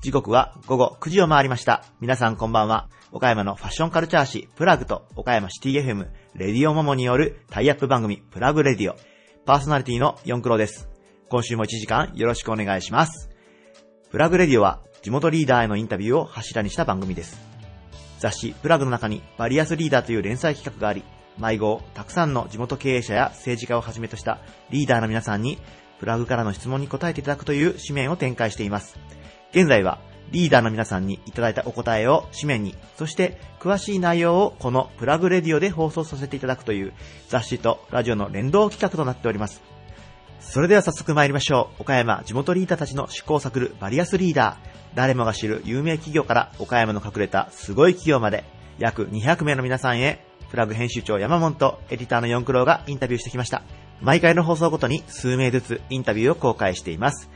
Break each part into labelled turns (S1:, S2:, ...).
S1: 時刻は午後9時を回りました。皆さんこんばんは。岡山のファッションカルチャー誌プラグと岡山シティ FM レディオモモによるタイアップ番組プラグレディオ。パーソナリティの四クロです。今週も1時間よろしくお願いします。プラグレディオは地元リーダーへのインタビューを柱にした番組です。雑誌プラグの中にバリアスリーダーという連載企画があり、迷子たくさんの地元経営者や政治家をはじめとしたリーダーの皆さんにプラグからの質問に答えていただくという紙面を展開しています。現在はリーダーの皆さんにいただいたお答えを紙面に、そして詳しい内容をこのプラグレディオで放送させていただくという雑誌とラジオの連動企画となっております。それでは早速参りましょう。岡山地元リーダーたちの試行錯るバリアスリーダー。誰もが知る有名企業から岡山の隠れたすごい企業まで約200名の皆さんへプラグ編集長山本とエディターの四クロウがインタビューしてきました。毎回の放送ごとに数名ずつインタビューを公開しています。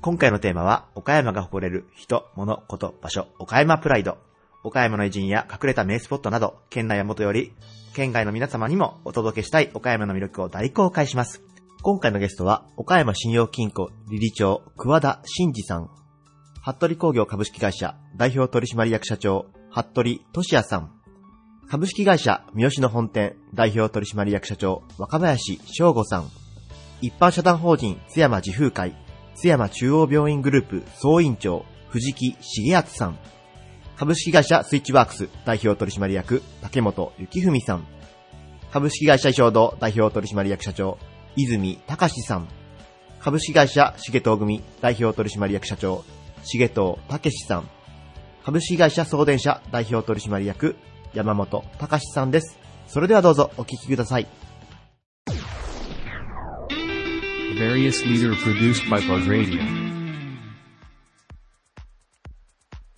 S1: 今回のテーマは、岡山が誇れる人、物、こと、場所、岡山プライド。岡山の偉人や隠れた名スポットなど、県内はもとより、県外の皆様にもお届けしたい岡山の魅力を大公開します。今回のゲストは、岡山信用金庫理事長、桑田真二さん。服部工業株式会社代表取締役社長、服部俊也さん。株式会社三好の本店代表取締役社長、若林翔吾さん。一般社団法人津山自風会津山中央病院グループ総委員長、藤木重敦さん。株式会社スイッチワークス代表取締役、竹本幸文さん。株式会社衣装堂代表取締役社長、泉隆さん。株式会社重藤組代表取締役社長、重藤武さん。株式会社送電社代表取締役、山本隆さんです。それではどうぞお聞きください。
S2: Various leader produced by Bug Radio.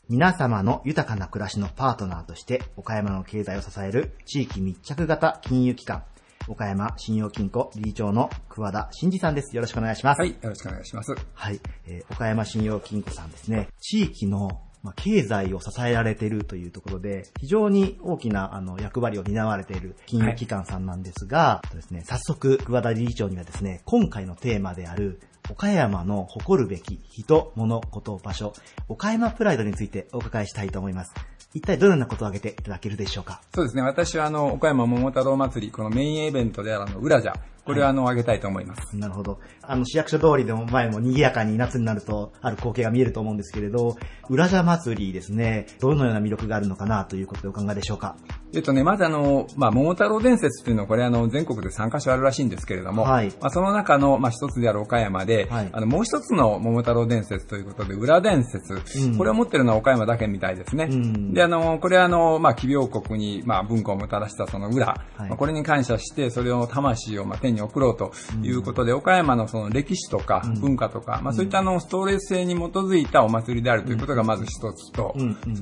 S1: 皆様の豊かな暮らしのパートナーとして岡山の経済を支える地域密着型金融機関岡山信用金庫理事長の桑田真二さんです。よろしくお願いします。
S3: はい、よろしくお願いします。
S1: はい。えー岡山信用金庫さんですね。地域の、まあ、経済を支えられているというところで、非常に大きなあの役割を担われている金融機関さんなんですが、そうですね、早速、桑田理事長にはですね、今回のテーマである、岡山の誇るべき人、物、こと、場所、岡山プライドについてお伺いしたいと思います。一体どのようなことを挙げていただけるでしょうか？
S3: そうですね、私はあの、岡山桃太郎祭り、このメインイベントであるあの、裏じゃ、これをあの、挙げたいと思います。
S1: なるほど。あの、市役所通りの前も賑やかに夏になるとある光景が見えると思うんですけれど、裏社祭りですね、どのような魅力があるのかなということでお考えでしょうか？
S3: えっとね、まずあの、まあ、桃太郎伝説っていうのは、これあの、全国で3カ所あるらしいんですけれども、
S1: はい。
S3: まあ、その中の、まあ、一つである岡山で、
S1: はい。
S3: あの、もう一つの桃太郎伝説ということで、裏伝説、
S1: うん。
S3: これを持ってるのは岡山だけみたいですね。
S1: うん。
S3: で、あの、これはあの、まあ、奇病国に、まあ、文化をもたらしたその裏、
S1: はい。
S3: まあ、これに感謝して、それを魂を、まあ、天に送ろうということで、岡山のその歴史とか文化とか、まあ、そういったあの、ストレス性に基づいたお祭りであるということがまず一つと、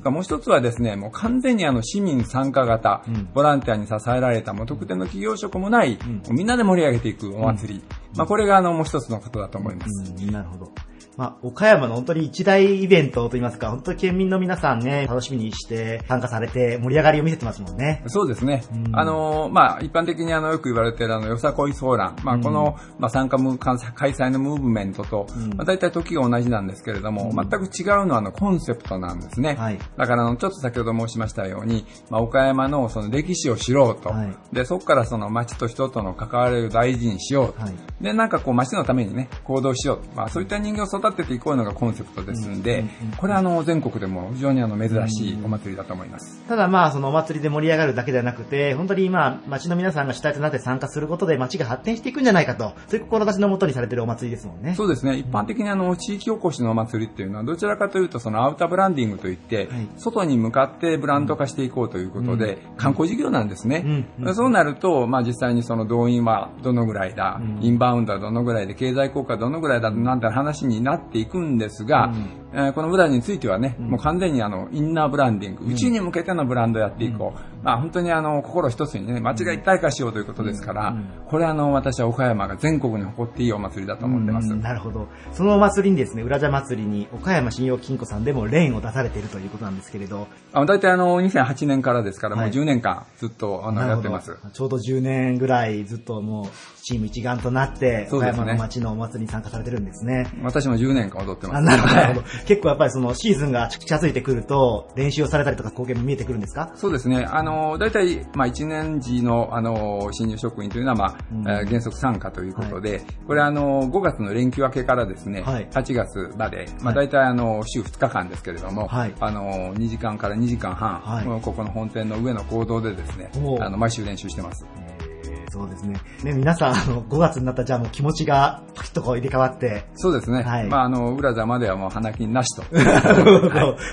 S3: もう一つはですね、もう完全にあの、市民参加型、
S1: うん。
S3: ボランティアに支えられた、もう特定の企業職もない、みんなで盛り上げていくお祭り。まあ、これがあの、もう一つのことだと思います。
S1: うん、なるほど。まあ、岡山の本当に一大イベントといいますか、本当に県民の皆さんね、楽しみにして参加されて盛り上がりを見せてますもんね。
S3: そうですね。
S1: うん
S3: あのーまあ、一般的にあの、よく言われているあの、よさこいソーラン。まあ、この、まあ、参加ム開催のムーブメントと、
S1: うん
S3: まあ、大体時が同じなんですけれども、全く違うのはあの、コンセプトなんですね。
S1: はい
S3: だから、あの、ちょっと先ほど申しましたように、まあ、岡山のその歴史を知ろうと。
S1: はい
S3: で、そこからその町と人との関わりを大事にしようと。
S1: はい
S3: で、なんかこう、町のためにね、行動しようと。まあ、そういった人間を育てていこうのがコンセプトですんで、これはあの、全国でも非常にあの、珍しいお祭りだと思います。
S1: ただまあ、そのお祭りで盛り上がるだけではなくて、本当にまあ、町の皆さんが主体となって参加することで町が発展していくんじゃないかと、そういう志のもとにされているお祭りですもんね。
S3: そうですね。一般的にあの、地域おこしのお祭りっていうのは、どちらかというと、そのアウターブランディングといって、
S1: はい
S3: 外に向かってブランド化していこうということで、観光事業なんですね。そうなると、まあ実際にその動員はどのぐらいだ、
S1: うん
S3: インバウンドはどのぐらいで、経済効果はどのぐらいだ、なんて話になっていくんですが、えーこのブラジについてはね、もう完全にあの、インナーブランディング、内に向けてのブランドをやっていこう。まあ本当にあの、心一つにね、街が一体化しようということですから、これあの、私は岡山が全国に誇っていいお祭りだと思ってます。
S4: うんなるほど。そのお祭りにですね、浦社祭りに岡山信用金庫さんでもレーンを出されているということなんですけれど。
S3: あの大体あの、2008年からですから、もう
S4: はい
S3: 10年間ずっとあの、やってます。
S4: ちょうど10年ぐらいずっともうチーム一丸となって、岡山の街のお祭りに参加されてるんですね。
S3: 私も10年間踊ってます。
S4: あなるほど。結構やっぱりそのシーズンが近づいてくると、練習をされたりとか貢献も見えてくるんですか？
S3: そうですね。あの、大体、まあ、1年時の、あの、新入職員というのは、まあ、
S4: うん
S3: えー原則参加ということで、これあの、5月の連休明けからですね、
S4: はい
S3: 8月まで、まあ、
S4: はい
S3: 大体あの、週2日間ですけれども、
S4: はい
S3: あの、2時間から2時間半、
S4: はい
S3: ここの本店の上の行動でですねあの、毎週練習してます。
S4: そうですね。ね、皆さん、あの、5月になったらじゃあもう気持ちがパキッとこう入れ替わって、
S3: そうですね。
S4: はい
S3: まあ、あの、裏座まではもう花金なしと。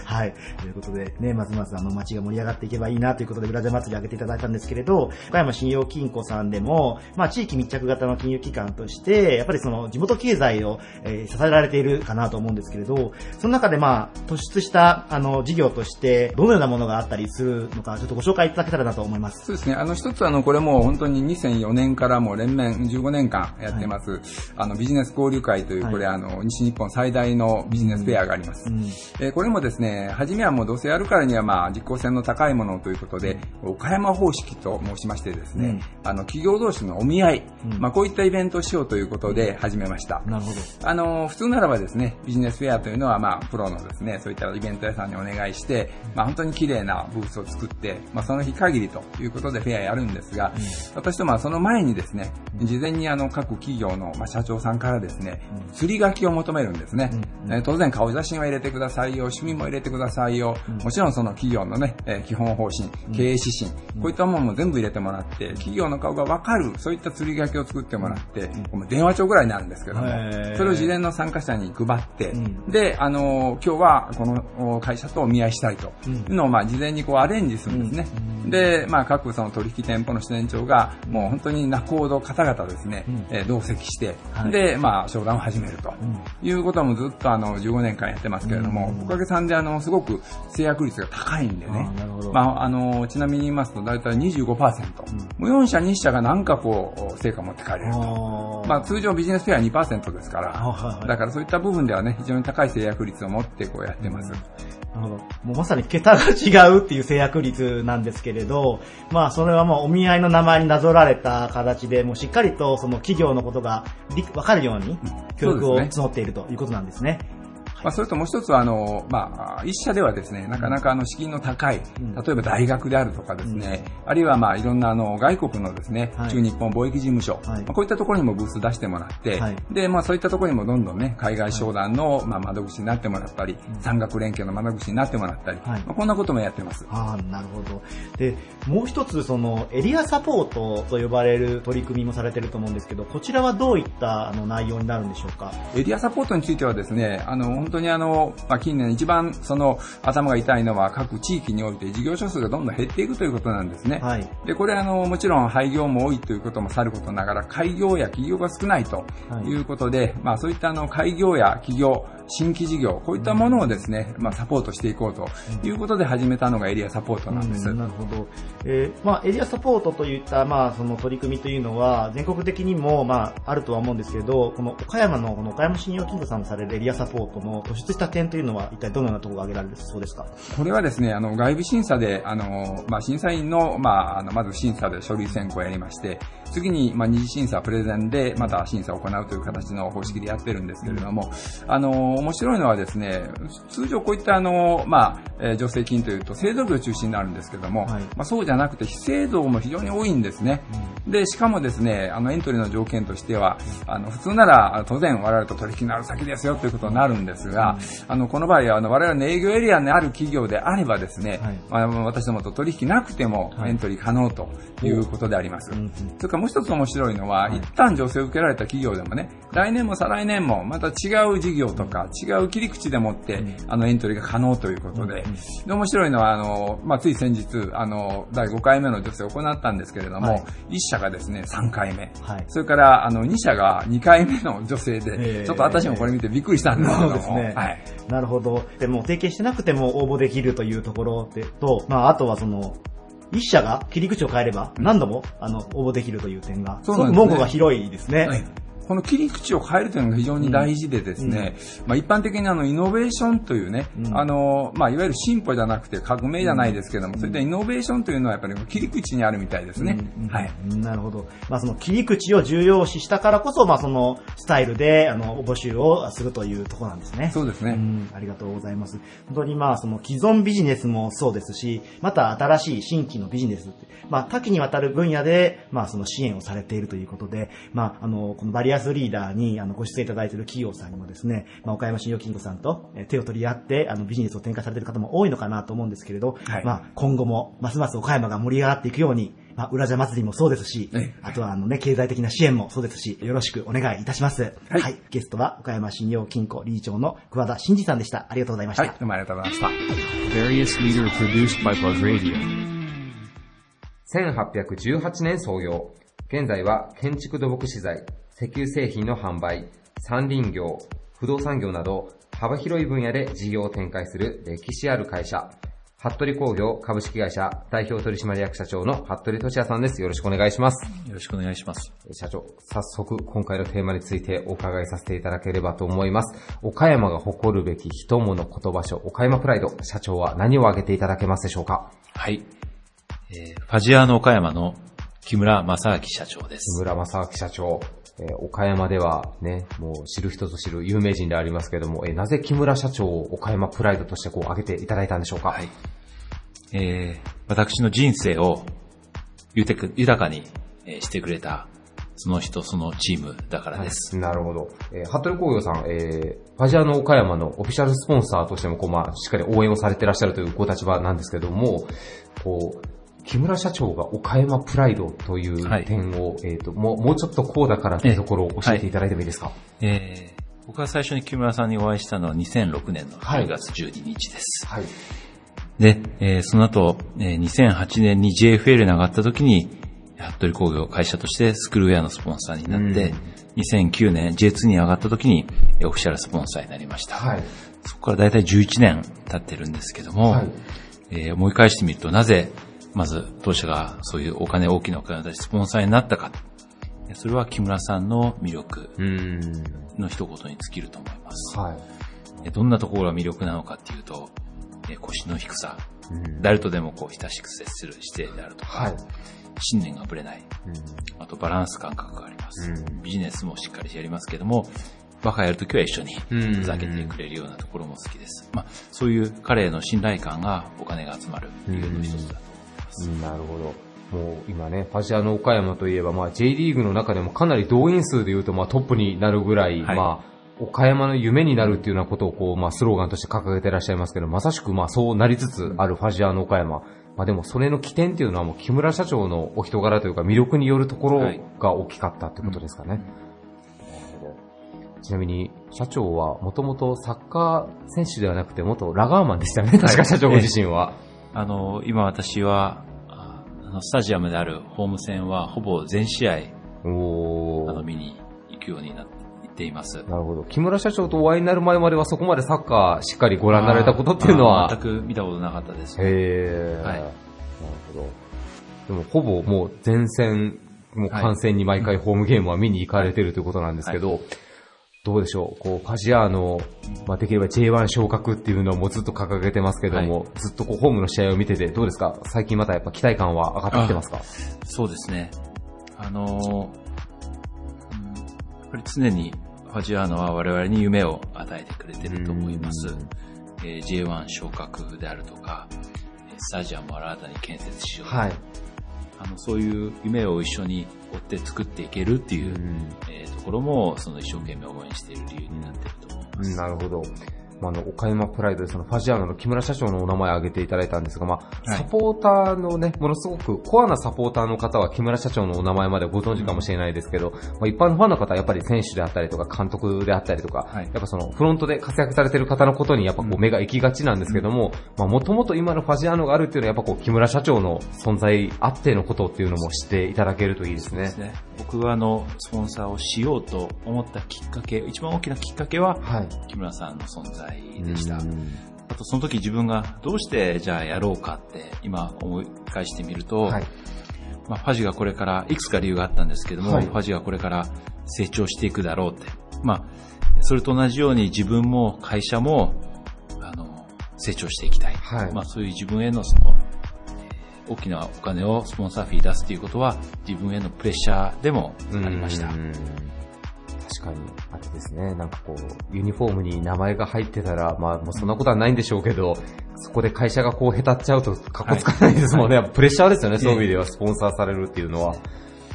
S4: はい。ということで、ね、ますますあの街が盛り上がっていけばいいなということで、裏手祭り上げていただいたんですけれど、岡山信用金庫さんでも、まあ地域密着型の金融機関として、やっぱりその地元経済を、えー支えられているかなと思うんですけれど、その中でまあ突出したあの事業として、どのようなものがあったりするのか、ちょっとご紹介いただけたらなと思います。
S3: そうですね。あの、一つあの、これもう本当に2004年からもう連綿15年間やってます、あの、ビジネス交流会という、
S4: はい
S3: これあの、西日本最大のビジネスフェアがあります。
S4: うん。
S3: えーこれもですね、初めはもうどうせやるからにはまあ実効性の高いものということで、岡山方式と申しましてですね、あの企業同士のお見合い、
S4: うん
S3: まあこういったイベントをしようということで始めました。
S4: なるほど。
S3: あの、普通ならばですね、ビジネスフェアというのは、まあ、プロのですね、そういったイベント屋さんにお願いして、まあ、本当に綺麗なブースを作って、まあ、その日限りということでフェアやるんですが、私どもはその前にですね、事前にあの、各企業の、まあ、社長さんからですね、釣り書きを求めるんですね。
S4: うん。
S3: えー当然、顔写真は入れてくださいよ、趣味も入れてくださいよ、もちろんその企業のね、えー基本方針、経営指針、こういったものも全部入れてもらって、企業の顔がわかる、そういった釣り書きを作ってもらって、もう電話帳ぐらいになるんですけどもそれを事前の参加者に配って、
S4: うん。
S3: で、あの、今日はこのお会社とお見合いしたいというのを、まあ、事前にこうアレンジするんですね。で、まあ、各その取引店舗の支店長が、もう本当に仲人方々ですね、
S4: うん。
S3: えー同席して、
S4: はい。
S3: で、まあ、商談を始めると。いうこともずっとあの15年間やってますけれども、
S4: うん。
S3: おかげさんであのすごく制約率が高いんでね。
S4: あ
S3: まあ、あのちなみに言いますと大体25%、もう4社2社がなんかこう成果を持って帰れると。まあ、通常ビジネスフェア2%ですから、
S4: あはいはい。
S3: だからそういった部分ではね、非常に高い制約率を持ってこうやってます。
S4: なるほど。もうまさに桁が違うっていう制約率なんですけれど、まあそれはもうお見合いの名前になぞられた形で、もうしっかりとその企業のことが理わかるように教育を募っているということなんですね。
S3: まあ、それともう一つは、あの、まあ、一社ではですね、なかなかあの資金の高い、
S4: ん。
S3: 例えば大学であるとかですね、あるいはまあ、いろんなあの、外国のですね、
S4: はい。
S3: 中日本貿易事務所、
S4: はい。
S3: まあ、こういったところにもブース出してもらって、
S4: はい。
S3: で、まあ、そういったところにもどんどんね、海外商談の、まあ、窓口になってもらったり、産学連携の窓口になってもらったり、
S4: はい。
S3: まあ、こんなこともやってます。
S4: ああ、なるほど。で、もう一つ、その、エリアサポートと呼ばれる取り組みもされてると思うんですけど、こちらはどういったあの内容になるんでしょうか？
S3: エリアサポートについてはですね、あの、本当にあの、まあ、近年一番その頭が痛いのは各地域において事業所数がどんどん減っていくということなんですね。
S4: はい。
S3: で、これあの、もちろん廃業も多いということもさることながら、開業や起業が少ないということで、まあそういったあの、開業や起業、新規事業、こういったものをですね、まあサポートしていこうということで始めたのがエリアサポートなんです。
S4: うんなるほど。えーまあ、エリアサポートといった、まあ、その取り組みというのは、全国的にも、まあ、あるとは思うんですけれど、この岡山の、この岡山信用金庫さんがされるエリアサポートの突出した点というのは、一体どのようなところが挙げられるそうですか？
S3: これはですね、あの、外部審査で、あの、まあ、審査員の、まあ、あの、まず審査で書類選考をやりまして、次に、まあ、二次審査、プレゼンで、また審査を行うという形の方式でやってるんですけれども、あの、面白いのはですね、通常こういったあの、まあ、えー助成金というと、製造業中心になるんですけども、
S4: はい。
S3: まあ、そうじゃなくて、非製造も非常に多いんですね。で、しかもですね、あの、エントリーの条件としては、あの、普通なら、当然我々と取引のある先ですよということになるんですが、あの、この場合は、あの、我々の営業エリアにある企業であればですね、
S4: はい。
S3: まあ、私どもと取引なくても
S4: はい。
S3: エントリー可能ということであります。
S4: うんうん
S3: それからもう一つ面白いのは、一旦助成を受けられた企業でもね、来年も再来年もまた違う事業とかまあ、違う切り口でもって、あの、エントリーが可能ということで、で、面白いのは、あの、まあ、つい先日、あの、第5回目の女性を行ったんですけれども、
S4: はい
S3: 1社がですね、3回目。
S4: はい。
S3: それから、あの、2社が2回目の女性で、
S4: ええ
S3: ちょっと私もこれ見てびっくりしたんですけども、
S4: ね
S3: はい。
S4: なるほど。でも、提携してなくても応募できるというところでと、まあ、あとはその、一社が切り口を変えれば何度も、あの、応募できるという点が、
S3: すね
S4: 門戸が広いですね。
S3: はいこの切り口を変えるというのが非常に大事でですね、まあ一般的にあのイノベーションというね、
S4: うん
S3: あの、まあいわゆる進歩じゃなくて革命じゃないですけども、そういったイノベーションというのはやっぱり切り口にあるみたいですね。
S4: うん
S3: はい。
S4: なるほど。まあその切り口を重要視したからこそ、まあそのスタイルで、あの、募集をするというところなんですね。
S3: そうですね。
S4: うん、ありがとうございます。本当にまあその既存ビジネスもそうですし、また新しい新規のビジネスまあ多岐にわたる分野で、まあその支援をされているということで、まああの、このバリアスリーダーにあのご出演いただいている企業さんにもですね、まあ岡山信用金庫さんとえー手を取り合って、あのビジネスを展開されている方も多いのかなと思うんですけれど、
S3: はい
S4: まあ今後もますます岡山が盛り上がっていくように、まあ、裏社祭りもそうですし
S3: ええ、
S4: あとはあのね、経済的な支援もそうですし、よろしくお願いいたします。
S3: はい
S4: はい。ゲストは岡山信用金庫理事長の桑田真二さんでした。ありがとうございました。
S3: はい。どうもありがとうございました。
S2: Various leader produced by Buzz Radio.
S5: 1818年創業。現在は建築土木資材、石油製品の販売、山林業、不動産業など幅広い分野で事業を展開する歴史ある会社。服部工業株式会社代表取締役社長の服部俊也さんです。よろしくお願いします。
S6: よろしくお願いします。
S5: 社長、早速今回のテーマについてお伺いさせていただければと思います。岡山が誇るべき人物言葉書、岡山プライド。社長は何を挙げていただけますでしょうか？
S6: はい。えーファジアーノ岡山の木村正明社長です。
S5: 村正明社長、えー岡山ではね、もう知る人ぞ知る有名人でありますけども、えーなぜ木村社長を岡山プライドとしてこう挙げていただいたんでしょうか？
S6: はい。えー私の人生を豊かにえーしてくれた、その人、そのチームだからです。
S5: なるほど。えー、服部工業さん、えー、ファジアーノ岡山のオフィシャルスポンサーとしても、こう、まあ、しっかり応援をされてらっしゃるというご立場なんですけども、こう、木村社長が岡山プライドという
S6: はい
S5: 点を、えっ、と、もう、もうちょっとこうだからというところを教えていただいてもいいですか、
S6: えー僕が最初に木村さんにお会いしたのは2006年の
S5: はい
S6: 10月12日です。
S5: はい。
S6: で、えーその後、えー2008年に JFL に上がった時に、服部工業会社としてスクールウェアのスポンサーになって、2009年 J2 に上がった時にえーオフィシャルスポンサーになりました。
S5: はい。
S6: そこからだいたい11年経ってるんですけども、
S5: はい
S6: えー思い返してみるとなぜ、まず当社がそういうお金、大きなお金を出してスポンサーになったか。それは木村さんの魅力。の一言に尽きると思います。
S5: はい。
S6: えーどんなところが魅力なのかっていうと、えー腰の低さ、
S5: うん
S6: 誰とでもこう親しく接する姿勢であるとか、
S5: はい。
S6: 信念がぶれない、
S5: うん
S6: あとバランス感覚があります。
S5: うん
S6: ビジネスもしっかりやりますけども、バカやるときは一緒に
S5: うん
S6: ふざけてくれるようなところも好きです。まあ、そういう彼への信頼感がお金が集まる理由の一つだ。
S5: なるほど。もう今ね、ファジアの岡山といえば、まあ J リーグの中でもかなり動員数で言うと、まあトップになるぐらい、
S6: はい
S5: まあ、岡山の夢になるっていうようなことをこう、まあスローガンとして掲げてらっしゃいますけど、まさしくまあそうなりつつあるファジアの岡山。まあでもそれの起点っていうのはもう木村社長のお人柄というか魅力によるところ
S6: はい
S5: が大きかったってことですかね。なるほどちなみに、社長はもともとサッカー選手ではなくて元ラガーマンでしたよね、確か社長ご自身は。
S6: あの、今私は、スタジアムであるホーム戦はほぼ全試合、あの、見に行くようになっています。
S5: なるほど。木村社長とお会いになる前まではそこまでサッカーしっかりご覧になられたことっていうのは。
S6: 全く見たことなかったです。
S5: へー。
S6: はい
S5: なるほど。でもほぼもう前線、もう観戦に毎回ホームゲームは見に行かれてるということなんですけど、どうでしょうこう、ファジアーノ、まあ、できれば J1 昇格っていうのをもうずっと掲げてますけども、
S6: は
S5: ずっとこう、ホームの試合を見てて、どうですか？最近またやっぱ期待感は上がってきてますか？
S6: そうですね。あのーうんやっぱり常にファジアーノは我々に夢を与えてくれてると思います。えー J1 昇格であるとか、えースタジアムを新たに建設しよう。
S5: はい。
S6: あの、そういう夢を一緒に追って作っていけるっていう、
S5: うん
S6: えーところも、その一生懸命応援している理由になっていると思います。
S5: なるほど。まあ、あの、岡山プライドでそのファジアーノの木村社長のお名前を挙げていただいたんですが、まあ、
S6: はい
S5: サポーターのね、ものすごくコアなサポーターの方は木村社長のお名前までご存知かもしれないですけど、まあ、一般のファンの方はやっぱり選手であったりとか監督であったりとか、
S6: はい
S5: やっぱそのフロントで活躍されてる方のことにやっぱこう目が行きがちなんですけども、まあ、もともと今のファジアーノがあるっていうのはやっぱこう木村社長の存在あってのことっていうのも知っていただけるといいですね。
S6: ですね。僕があの、スポンサーをしようと思ったきっかけ、一番大きなきっかけは、
S5: はい。
S6: 木村さんの存在でした
S5: う。ん
S6: あとその時自分がどうしてじゃあやろうかって今思い返してみると、
S5: はい。
S6: まあ、ファジがこれから、いくつか理由があったんですけども、
S5: はい
S6: ファジがこれから成長していくだろうって。まあ、それと同じように自分も会社も、あの、成長していきたい。
S5: はい
S6: まあ、そういう自分へのその、えー大きなお金をスポンサーフィー出すということは、自分へのプレッシャーでもありました。
S5: うん確かに、あれですね、なんかこう、ユニフォームに名前が入ってたら、まあ、もうそんなことはないんでしょうけど、そこで会社がこう、へたっちゃうと、かっこつかないですもんね。やっぱプレッシャーですよね、そういう意味では、スポンサーされるっていうのは。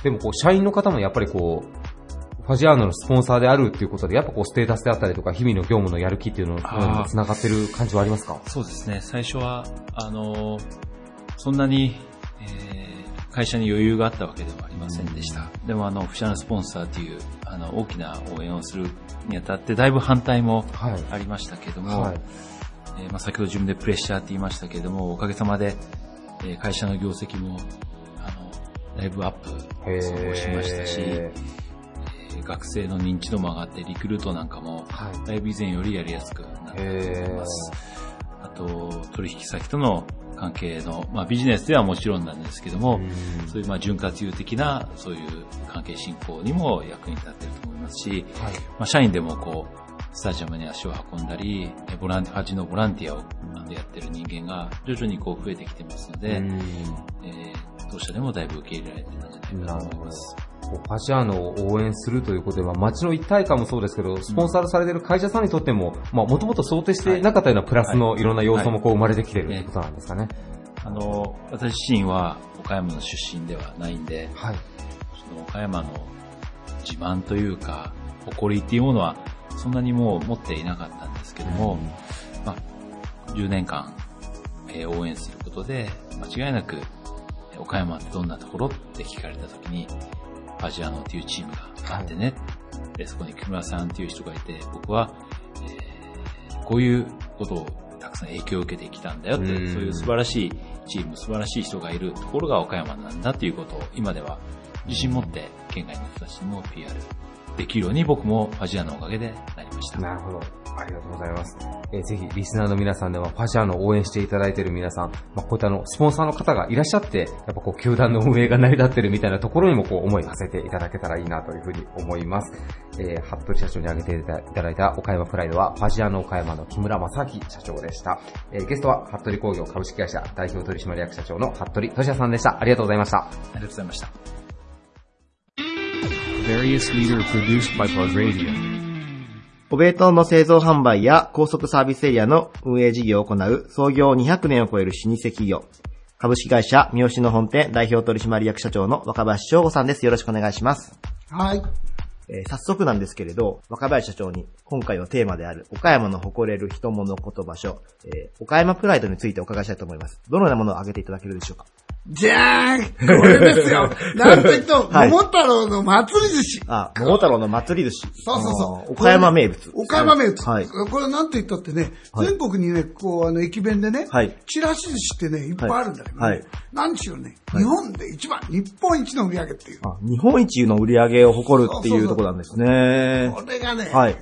S5: でも、こう、社員の方もやっぱりこう、ファジアーノのスポンサーであるっていうことで、やっぱこう、ステータスであったりとか、日々の業務のやる気っていうのに
S6: あー
S5: も繋がってる感じはありますか？
S6: そうですね。最初は、あの、そんなに、えー会社に余裕があったわけではありませんでした。でも、あの、オフィシャルスポンサーという、あの、大きな応援をするにあたって、だいぶ反対も
S5: はい。
S6: ありましたけども、
S5: はい。
S6: えーまあ、先ほど自分でプレッシャーって言いましたけれども、おかげさまで、えー会社の業績も、あの、だいぶアップしましたし、えー学生の認知度も上がって、リクルートなんかも、
S5: はい。
S6: だいぶ以前よりやりやすくなってます。あと、取引先との関係の、まあビジネスではもちろんなんですけども、そういうまあ潤滑油的な、そういう関係進行にも役に立っていると思いますし、
S5: はい。
S6: まあ社員でもこう、スタジアムに足を運んだり、えボランティア、ファジのボランティアをやってる人間が徐々にこう増えてきてますので、
S5: うん
S6: えー当社でもだいぶ受け入れられてたんじゃないかと思います。
S5: ファジアーノを応援するということで、まあ、街の一体感もそうですけど、スポンサーされている会社さんにとっても、まあ、もともと想定してなかったようなプラスのい。ろんな要素もこう生まれてきているということなんですかね。
S6: あの、私自身は岡山の出身ではないんで、
S5: はい。
S6: その岡山の自慢というか、誇りっていうものはそんなにもう持っていなかったんですけども、まあ、10年間、えー応援することで、間違いなく、えー岡山ってどんなところって聞かれたときに、ファジアーノっていうチームがあってね、でそこに木村さんっていう人がいて、僕は、えーこういうことをたくさん影響を受けてきたんだよって、そう
S5: うん
S6: いう素晴らしいチーム、素晴らしい人がいるところが岡山なんだっていうことを今では自信持って県外の人たちにも PR できるように僕もファジアのおかげでなりました。
S5: なるほど。ありがとうございます。えーぜひ、リスナーの皆さんでは、ファジアーノを応援していただいている皆さん、まあ、こういったあの、スポンサーの方がいらっしゃって、やっぱこう、球団の運営が成り立ってるみたいなところにも、こう、思い馳せていただけたらいいなというふうに思います。えー、服部社長に挙げていただいた岡山プライドは、ファジアーノ岡山の木村正樹社長でした。えーゲストは、服部工業株式会社代表取締役社長の服部俊也さんでした。ありがとうございました。
S6: ありがとうございました。
S4: お弁当の製造販売や高速サービスエリアの運営事業を行う創業200年を超える老舗企業。株式会社三好の本店代表取締役社長の若林翔吾さんです。よろしくお願いします。
S7: はい。
S4: えー早速なんですけれど、若林社長に今回のテーマである岡山の誇れる人物こと場所、えー岡山プライドについてお伺いしたいと思います。どのようなものを挙げていただけるでしょうか？
S7: じゃーんこれですよ。なんと言っても、
S4: はい
S7: 桃太郎の祭り寿司。
S4: あ、桃太郎の祭り寿司。
S7: そうそうそう
S4: 岡山名物。
S7: 岡山名物。
S4: はい。
S7: これなんと言ったってね、
S4: はい
S7: 全国にね、こう、あの、駅弁でね、
S4: はい
S7: チラシ寿司ってね、いっぱいあるんだけどね、
S4: はい
S7: 何しろね、日本で一番、日本一の売り上げっていう。
S4: あ日本一の売り上げを誇るっていうところなんですね。
S7: これがね、
S4: はい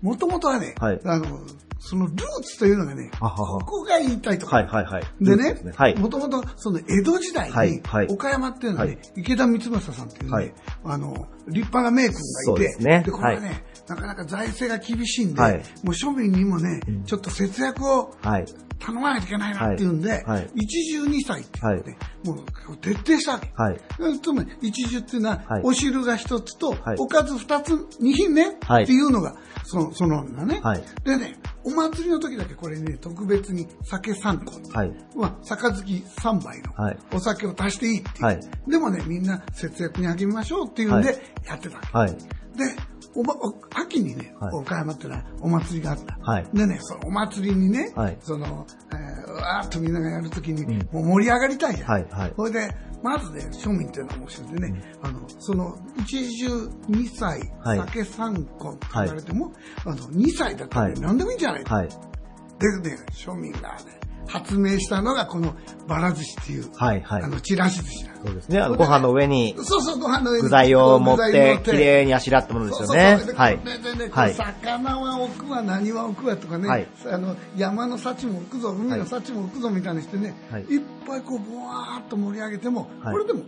S7: もともとはね、
S4: はい
S7: あの、そのルーツというのがね、ここが言いたいところ。
S4: はいはいはい。
S7: でね、
S4: はい。
S7: もともとその江戸時代に岡山っていうのはね、
S4: はい。
S7: 池田光正さんっていうね、
S4: はい。
S7: あの、立派な名君
S4: そ
S7: がいて、
S4: うで
S7: これはね、なかなか財政が厳しいんで、
S4: はい
S7: もう庶民にもね、ちょっと節約を
S4: はい。
S7: 頼まないといけないなっていうんで、
S4: はいはい
S7: 一汁二菜って言って、もう徹底したわけ。
S4: はい。
S7: つまり、一汁っていうのは、
S4: はい
S7: お汁が一つと、
S4: はい
S7: おかず二つ、二品ね、
S4: はい
S7: っていうのが、その、そのだね、
S4: はい
S7: でね、お祭りの時だけこれね、特別に酒3個。
S4: はい。
S7: まあ、杯3杯の
S4: はい
S7: お酒を足していいっていう。
S4: はい
S7: でもね、みんな節約に励みましょうっていうんで
S4: はい
S7: やってたわけ。
S4: はい。
S7: で、おば、お秋にね、
S4: はい。
S7: 岡山ってのはお祭りがあった。
S4: はい。
S7: でね、そのお祭りにね、
S4: はい。
S7: その、えー、わーっとみんながやるときに、
S4: うん。
S7: もう盛り上がりたいじゃん。
S4: はいはい。
S7: それで、まずね、庶民っていうのは面白いでね、あの、その、一中2歳、
S4: はい。
S7: 酒3個って言われても、あの、2歳だったら、ね
S4: はい。
S7: 何でもいいんじゃないか。
S4: はい。
S7: でね、庶民がね、発明したのがこのバラ寿司っていう、
S4: はいはい
S7: あの、ちらし寿司なの。
S4: そうですね。あのご飯の上に
S7: そうそう、ご飯の上に
S4: 具材を持って
S7: 乗、
S4: 綺麗にあしらったものですよね
S7: そうそう。
S4: はい。
S7: ででで
S4: はい
S7: 魚は置くわ、何は置くわとかね、
S4: はい
S7: あの山の幸も置くぞ、海の幸も置くぞみたいにしてね、
S4: はい
S7: い、っぱいこう、ぼわーっと盛り上げても、
S4: はい
S7: これでも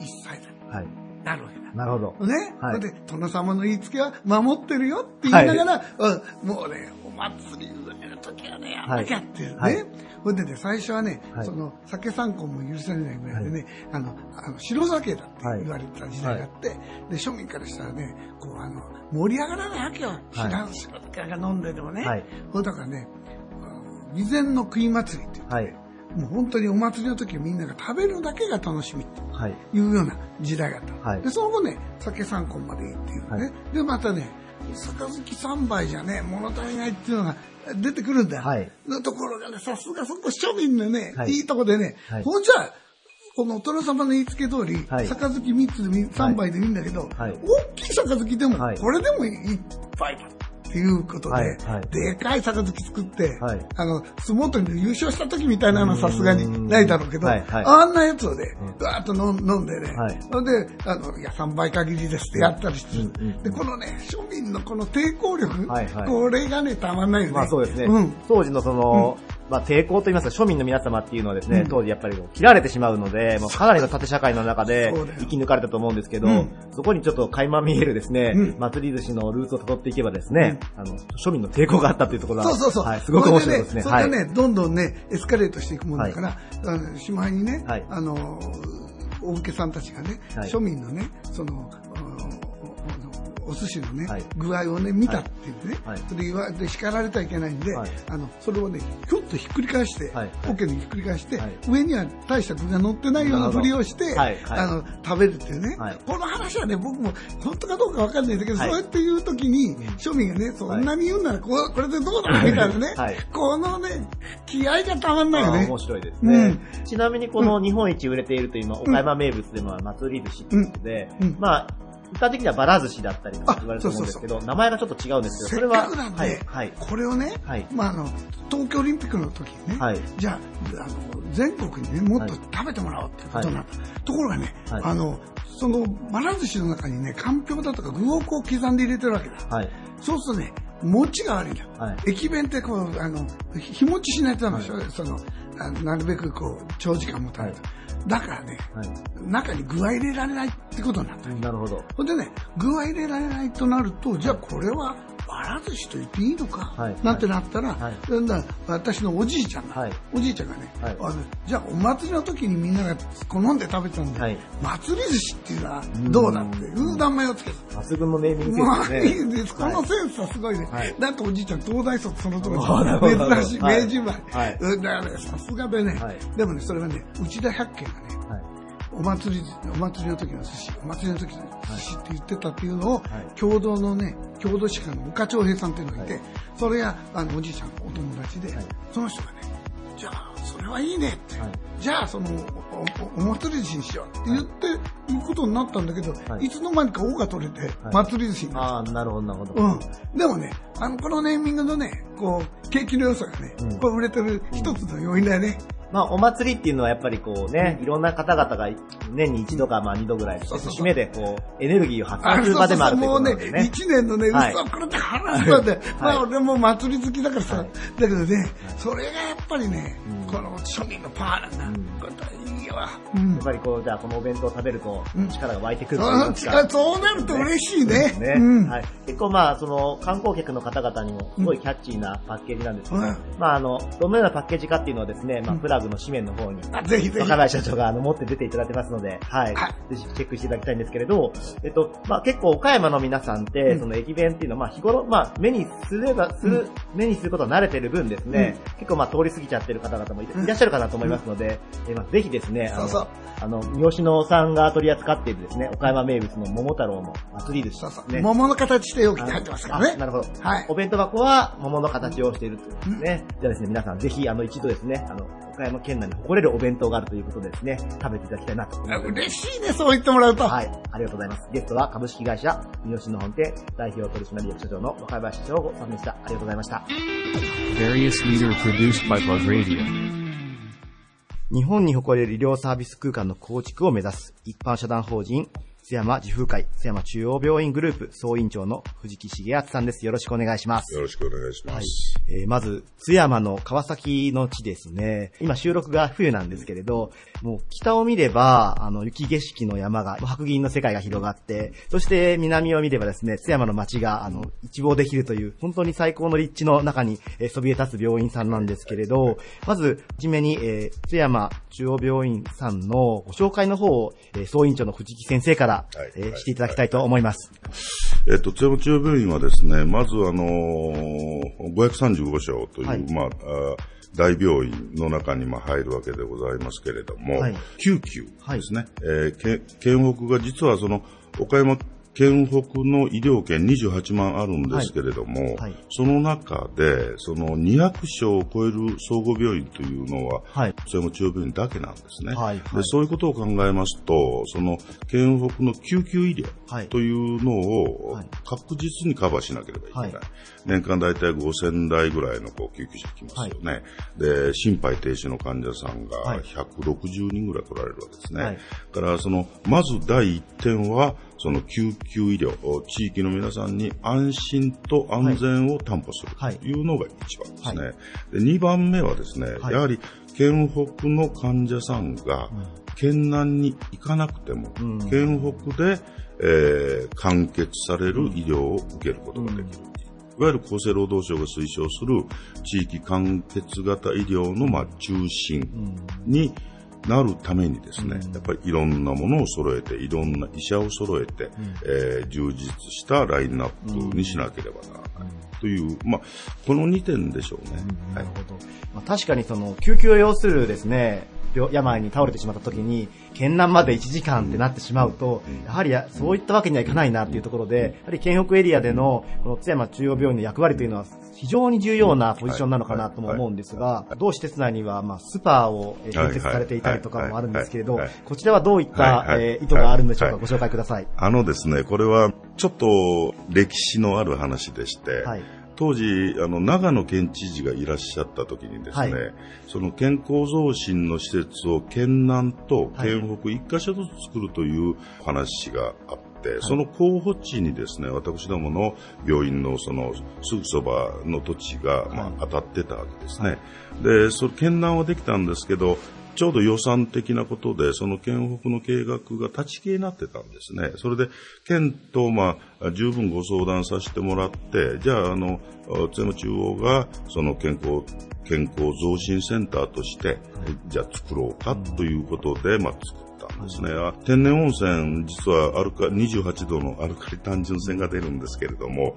S7: 一歳だ
S4: はい。
S7: なるわけだ。
S4: なるほど。
S7: ね、
S4: はい
S7: で、殿様の言いつけは守ってるよって言いながら、うんもうね、お祭りの時はね、やらなきゃっていうね。
S4: はい
S7: それでね、最初はね、
S4: はい
S7: その、酒参考も許されないぐらいでね、あの、あの白酒だって言われた時代があって、で、庶民からしたらね、こう、あの、盛り上がらないわけよ。白白酒が飲んでてもね。
S4: はい
S7: だからね、備前の食い祭りって言って、
S4: はい。
S7: もう本当にお祭りの時みんなが食べるだけが楽しみって
S4: はい。
S7: いうような時代があった。
S4: はい
S7: で、その後ね、酒3本までいいっていうね。
S4: はい
S7: で、またね、杯3杯じゃね、物足りないっていうのが出てくるんだよ。
S4: はい。
S7: のところがね、さすがそこ庶民のね、
S4: はい。
S7: い、いとこでね、
S4: はい。
S7: ほんじゃ、このお殿様の言いつけ通り、
S4: はい。
S7: 杯3つでみ3杯でいいんだけど、
S4: はい。
S7: 大きい杯でも、
S4: はい。
S7: これでも一杯だ。っていうことで、
S4: はいはい。
S7: でかい杯作って、
S4: はい。
S7: あの、相撲取りで優勝した時みたいなのはさすがにないだろうけど、
S4: はいはい。
S7: あんなやつをね
S4: うん、
S7: ガーッと飲んでね、
S4: はい。
S7: それで、あの、いや、3倍限りですってやったりして、
S4: うんうんうん。
S7: で、このね、庶民のこの抵抗力、
S4: はいはい。
S7: これがね、たまんないよね。
S4: まあそうですね。
S7: うん。
S4: 当時のその、まあ抵抗といいますか、庶民の皆様っていうのはですね、当時やっぱり切られてしまうので、もうかなりの縦社会の中で生き抜かれたと思うんですけど、
S7: うん。
S4: そこにちょっと垣間見えるですね、
S7: うん。
S4: 祭り寿司のルーツを辿っていけばですね、あの、庶民の抵抗があったというところは、
S7: そうそうそう。
S4: はい、すごく面白いですね。はい。
S7: それでね、どんどんね、エスカレートしていくもんだから、あのしまいにね、
S4: はい。
S7: あの、お受けさんたちがね、
S4: はい。
S7: 庶民のね、そのおお寿司のね、
S4: はい。
S7: 具合をね、見たって言ってね、
S4: はい。
S7: それで言わで叱られてはいけないんで、
S4: はい。
S7: あの、それをね、ひょっとひっくり返して、
S4: はい。
S7: 桶にひっくり返して、
S4: はい。
S7: 上には大した具が乗ってないようなふりをして、あの、食べるっていうね、
S4: はい。
S7: この話はね、僕も本当かどうかわかんないんだけど、
S4: はい
S7: そうやって言うときに、庶民がね、そんなに言うならこう、これでどうだみたいなね、
S4: はい。
S7: このね、気合がたまんないよね。
S4: 面白いですね、ちなみにこの日本一売れているというのは、岡山名物でも祭り寿司ということで、まあ、一般的にはバラ寿司だったりとか言われると思うんですけど、名前がちょっと違うんですけど、そ
S7: せっ
S4: れは、
S7: かくなんで、
S4: はい、はい、
S7: これをね、
S4: はい。
S7: まあ、あの、東京オリンピックの時にね、
S4: はい。
S7: じゃあ、あの、全国にね、もっと食べてもらおうっていうことになった。ところがね、
S4: はい。
S7: あの、その、バラ寿司の中にね、かんぴょうだとか具をこう刻んで入れてるわけだ。
S4: はい、
S7: そうするとね、持ちが悪いん。駅弁ってこう、あの、日日持ちしないとダメでしょ、そのなるべくこう、長時間持たないと。だからね、
S4: はい。
S7: 中に具は入れられないってことになった。
S4: なるほど。
S7: ほんでね、具は入れられないとなると、じゃあこれはばら寿司と言っていいのか、
S4: はい。
S7: なんてなったら、
S4: はい。
S7: だん私のおじいちゃんが、
S4: はい。
S7: おじいちゃんがね、
S4: はい。
S7: じゃあお祭りの時にみんなが好んで食べてたんで、
S4: はい。
S7: 祭り寿司っていうのはどうだって、いう名前をつけて。
S4: 抜群のネーミング
S7: まあ
S4: ですね。
S7: いいです。このセンスはすごいね。
S4: はい。
S7: だっておじいちゃん東大卒その当時。珍しい。
S4: はい。
S7: 明治生まれ。さすがでね、
S4: はい。
S7: でもね、それはね、内田百軒がね、
S4: はい。
S7: お祭り、お祭りの時の寿司、お祭りの時の寿司って言ってたっていうのを、
S4: い。
S7: 共同のね、郷土史家の岡長平さんっていうのがいて、それが、あの、おじいちゃんのお友達で、
S4: はい。
S7: その人がね、じゃあ、それはいいねって、
S4: はい。
S7: じゃあ、その、お、おお祭り寿司にしようって言って、いうことになったんだけど、
S4: はい。
S7: い、つの間にか尾が取れて、
S4: はい。
S7: 祭り寿司になっ
S4: ああ、なるほど、なるほど。
S7: うん。でもね、あの、このネーミングのね、こう、景気の良さがね、
S4: うん。
S7: これ売れてる一つの要因だよね。
S4: まあ、お祭りっていうのはやっぱりこうね、いろんな方々が年に一度かまあ二度ぐらい、
S7: そうそうそう。
S4: 節目でこう、エネルギーを発
S7: あ
S4: 散する場でもあるということなので、ね。
S7: 一年のね、
S4: はい
S7: 嘘をくれて腹したんで、まあ
S4: はい。
S7: 俺も祭り好きだからさ、
S4: はい。
S7: だけどね、それがやっぱりね、
S4: うん。
S7: この庶民のパワーなんだ。いい
S4: やっぱりこう、じゃあこのお弁当を食べると
S7: うん。
S4: 力が湧いてくると。
S7: そうなると嬉しいね。
S4: 結構まあ、その、観光客の方々にも、すごいキャッチーなパッケージなんですけど、
S7: うん。
S4: まあ、あの、どのようなパッケージかっていうのはですね、まあ、
S7: うん。
S4: プラググの紙面の方に、
S7: あぜひぜひ。
S4: 若林社長があの持って出ていただいてますので、はい。
S7: は
S4: ぜひチェックしていただきたいんですけれど、えっと、まあ結構岡山の皆さんって、
S7: うん
S4: その駅弁っていうのは、まあ日頃、まあ目にすれば、する、目にすることは慣れてる分ですね、結構まあ通り過ぎちゃってる方々もい,、
S7: うん
S4: いらっしゃるかなと思いますので、えーまあぜひですね、あの、
S7: そうそう
S4: あの、三好野さんが取り扱っているですね、岡山名物の桃太郎の祭り寿司
S7: そうそう。
S4: ね。
S7: 桃の形して容器に入ってますからね。
S4: あなるほど。
S7: はい
S4: お弁当箱は桃の形をしているということですね。じゃあですね、皆さんぜひ、あの、一度ですね、あの、岡山県内に誇れるお弁当があるということでですね、食べていただきたいなと。
S7: 嬉しいね、そう言ってもらうと。
S4: はい、ありがとうございます。ゲストは株式会社三好の本店代表取締役社長の若林翔吾さんでした。ありがとうございました。
S2: Various leader produced by Bug Radio.
S4: 日本に誇れる医療サービス空間の構築を目指す一般社団法人津山自風会津山中央病院グループ総委員長の藤木重敦さんです。よろしくお願いします。
S8: よろしくお願いします。
S4: はい。えーまず、津山の川崎の地ですね。今収録が冬なんですけれど、もう北を見れば、あの、雪景色の山が、白銀の世界が広がって、そして南を見ればですね、津山の街が、あの、一望できるという、本当に最高の立地の中に、えーそびえ立つ病院さんなんですけれど、まず、はじめに、えー津山中央病院さんのご紹介の方を、えー総委員長の藤木先生から、
S8: はい
S4: えーしていただきたいと思います。
S8: えっと、津山中央病院はですね、まずあのー、535床という、
S4: はい
S8: まあ、あ大病院の中にまあ入るわけでございますけれども、
S4: はい
S8: 救急ですね。えーけ県北が実はその、岡山県北の医療圏28万あるんですけれども、
S4: はい
S8: その中で、その200床を超える総合病院というのは、
S4: はい。
S8: 津山中央病院だけなんですね。
S4: はいはい
S8: でそういうことを考えますと、その県北の救急医療
S4: はい
S8: というのを
S4: はい
S8: 確実にカバーしなければいけない。
S4: はい
S8: 年間大体5000台ぐらいのこう救急車来ますよね。で、心肺停止の患者さんが
S4: はい
S8: 160人ぐらい来られるわけですね。
S4: はい
S8: だから、その、まず第一点は、その救急医療、地域の皆さんに安心と安全を担保する
S4: はい。
S8: とい。うのが一番ですね。で2番目はですね、
S4: はい。
S8: やはり県北の患者さんが県南に行かなくても、
S4: うん。
S8: 県北で、えー完結される医療を受けることができる。いわゆる厚生労働省が推奨する地域完結型医療のまあ中心になるためにですね、やっぱりいろんなものを揃えて、いろんな医者を揃えて、えー充実したラインナップにしなければならない。という、まあ、この2点でしょうね。
S4: なるほど。まあ、確かにその、救急を要するですね、病病に倒れてしまった時に、県南まで1時間ってなってしまうと、やはりやそういったわけにはいかないなっていうところで、やはり県北エリアでの、この津山中央病院の役割というのは、非常に重要なポジションなのかなとも思うんですが、同施設内には、まあ、スーパーをえー建設されていたりとかもあるんですけれどこちらはどういったえー意図があるんでしょうか、
S8: はい。
S4: ご紹介ください。
S8: あのですね、これはちょっと歴史のある話でして、
S4: はい。
S8: 当時、あの、長野県知事がいらっしゃった時にですね、
S4: はい。
S8: その健康増進の施設を県南と
S4: はい。
S8: 県北一箇所ずつ作るという話があって、その候補地にですね、私どもの病院のそのすぐそばの土地が、まあ、当たってたわけですね。で、その県南はできたんですけど、ちょうど予算的なことで、その県北の計画が立ち消えになってたんですね。それで、県と、まあ、十分ご相談させてもらって、じゃあ、あの、津山中央が、その健康、健康増進センターとして、じゃあ作ろうかということで、まあ、作ですね。あ天然温泉、実はアルカ、28度のアルカリ単純泉が出るんですけれども、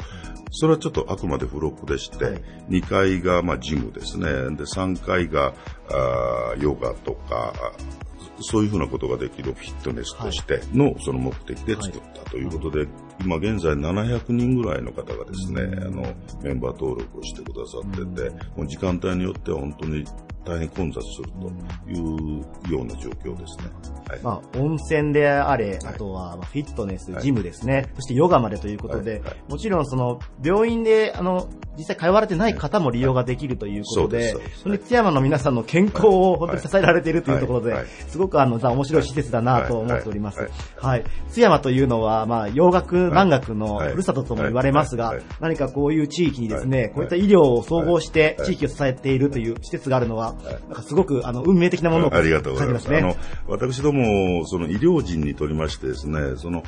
S8: それはちょっとあくまで付録でして、
S4: はい。
S8: 2階がまあジムですね。で、3階があーヨガとか、あそういうふうなことができるフィットネスとしてのその目的で作ったということで、今現在700人ぐらいの方がですね、あの、メンバー登録をしてくださってて、もう時間帯によっては本当に大変混雑するというような状況ですね。はい。
S4: まあ、温泉であれ、
S8: はい。
S4: あとはまあフィットネス、
S8: はい。
S4: ジムですね、そしてヨガまでということで、もちろんその病院であの実際通われてない方も利用ができるということで、
S8: そうですそうです。
S4: それで津山の皆さんの健康を本当に支えられているというところで、すごくあの面白い施設だなと思っております。
S8: は
S4: はいい津山というのは、まあ、洋楽、漫楽の
S8: はい
S4: ふるさととも言われますが、何かこういう地域にですね、
S8: はい
S4: こういった医療を総合して
S8: はい
S4: 地域を支えているという施設があるのは、なんかすごくあの運命的なものを
S8: ありがとうございます。
S4: 感じ
S8: あの、私ども、その医療人にとりましてですね、その、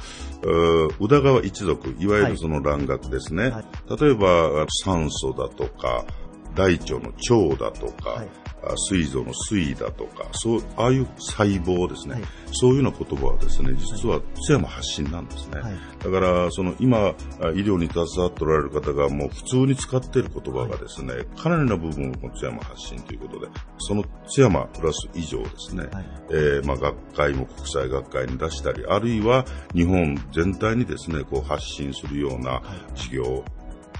S8: 宇田川一族、いわゆ
S4: はい
S8: るその蘭学ですね。
S4: はい。
S8: 例えば、酸素だとか、大腸の腸だとか、
S4: はい。
S8: あ膵臓の膵だとか、そう、ああいう細胞ですね、
S4: はい。
S8: そういうような言葉はですね、実は津山発信なんですね。
S4: はい。
S8: だから、その今、あ医療に携わっておられる方がもう普通に使っている言葉がですね、かなりの部分を津山発信ということで、その津山プラス以上ですね、
S4: はい。
S8: えーまあ、学会も国際学会に出したり、あるいは日本全体にですね、こう発信するような事業を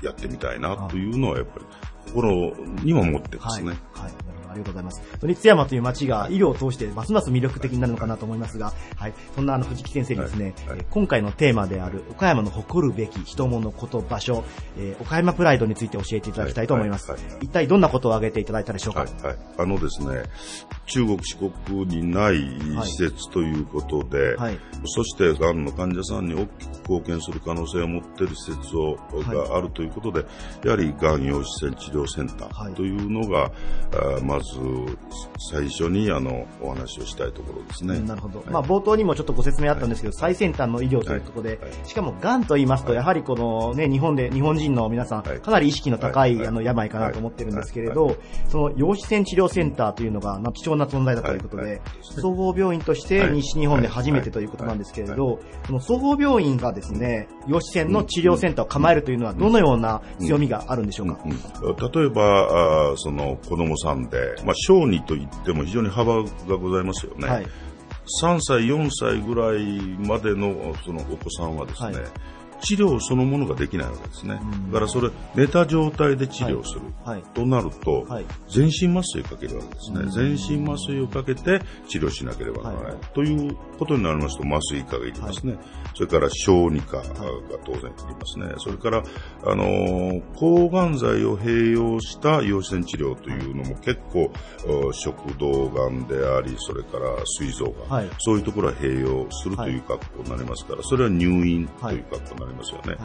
S8: やってみたいなというのはやっぱり心にも持ってますね。
S4: はい。はい。ありがとうございます。本当に津山という街が医療を通してますます魅力的になるのかなと思いますが、はい。そんなあの藤木先生にですね、
S8: はいはい
S4: えー今回のテーマである岡山の誇るべき人物こと場所、えー岡山プライドについて教えていただきたいと思います。
S8: はいはいはい
S4: 一体どんなことを挙げていただいたでしょうか、
S8: はい、はい。あのですね、中国、四国にない施設ということで、
S4: はい
S8: そして、がんの患者さんに大きく貢献する可能性を持っている施設を、があるということで、やはり、がん陽子線治療センタ
S4: はい
S8: ーというのが、あまず、最初に、あの、お話をしたいところですね。
S4: なるほど。
S8: はい。
S4: まあ、冒頭にもちょっとご説明あったんですけど、最先端の医療というところで、
S8: はい。はい。
S4: しかも、癌と言いますと、やはりこのね、日本で、日本人の皆さん、
S8: はい。
S4: かなり意識の高い、
S8: はい。
S4: あの、病かなと思ってるんですけれど、その、陽子線治療センターというのが、まあ、貴重な存在だということで、
S8: はい。はい。
S4: 総合病院として
S8: はい。
S4: 西日本で初めてということなんですけれど、その総合病院がですね、陽子線の治療センターを構えるというのは、どのような強みがあるんでしょうか、
S8: うん。例えば、あーその子供さんで、まあ、小児といっても非常に幅がございますよね。
S4: はい。
S8: 3歳、4歳ぐらいまでのそのお子さんはですね、
S4: はい
S8: 治療そのものができないわけですね
S4: うん。
S8: だからそれ、寝た状態で治療する。
S4: はい。
S8: となると、
S4: はい
S8: 全身麻酔をかけるわけですね。
S4: うん
S8: 全身麻酔をかけて治療しなければならない。
S4: はい
S8: ということになりますと、麻酔科がいりますね。それから小児科が当然いりますね。それから、あのー抗がん剤を併用した陽子線治療というのも結構、お食道がんであり、それから膵臓がん、
S4: はい
S8: そういうところは併用するという格好になりますから、それは入院という格好になりますよね。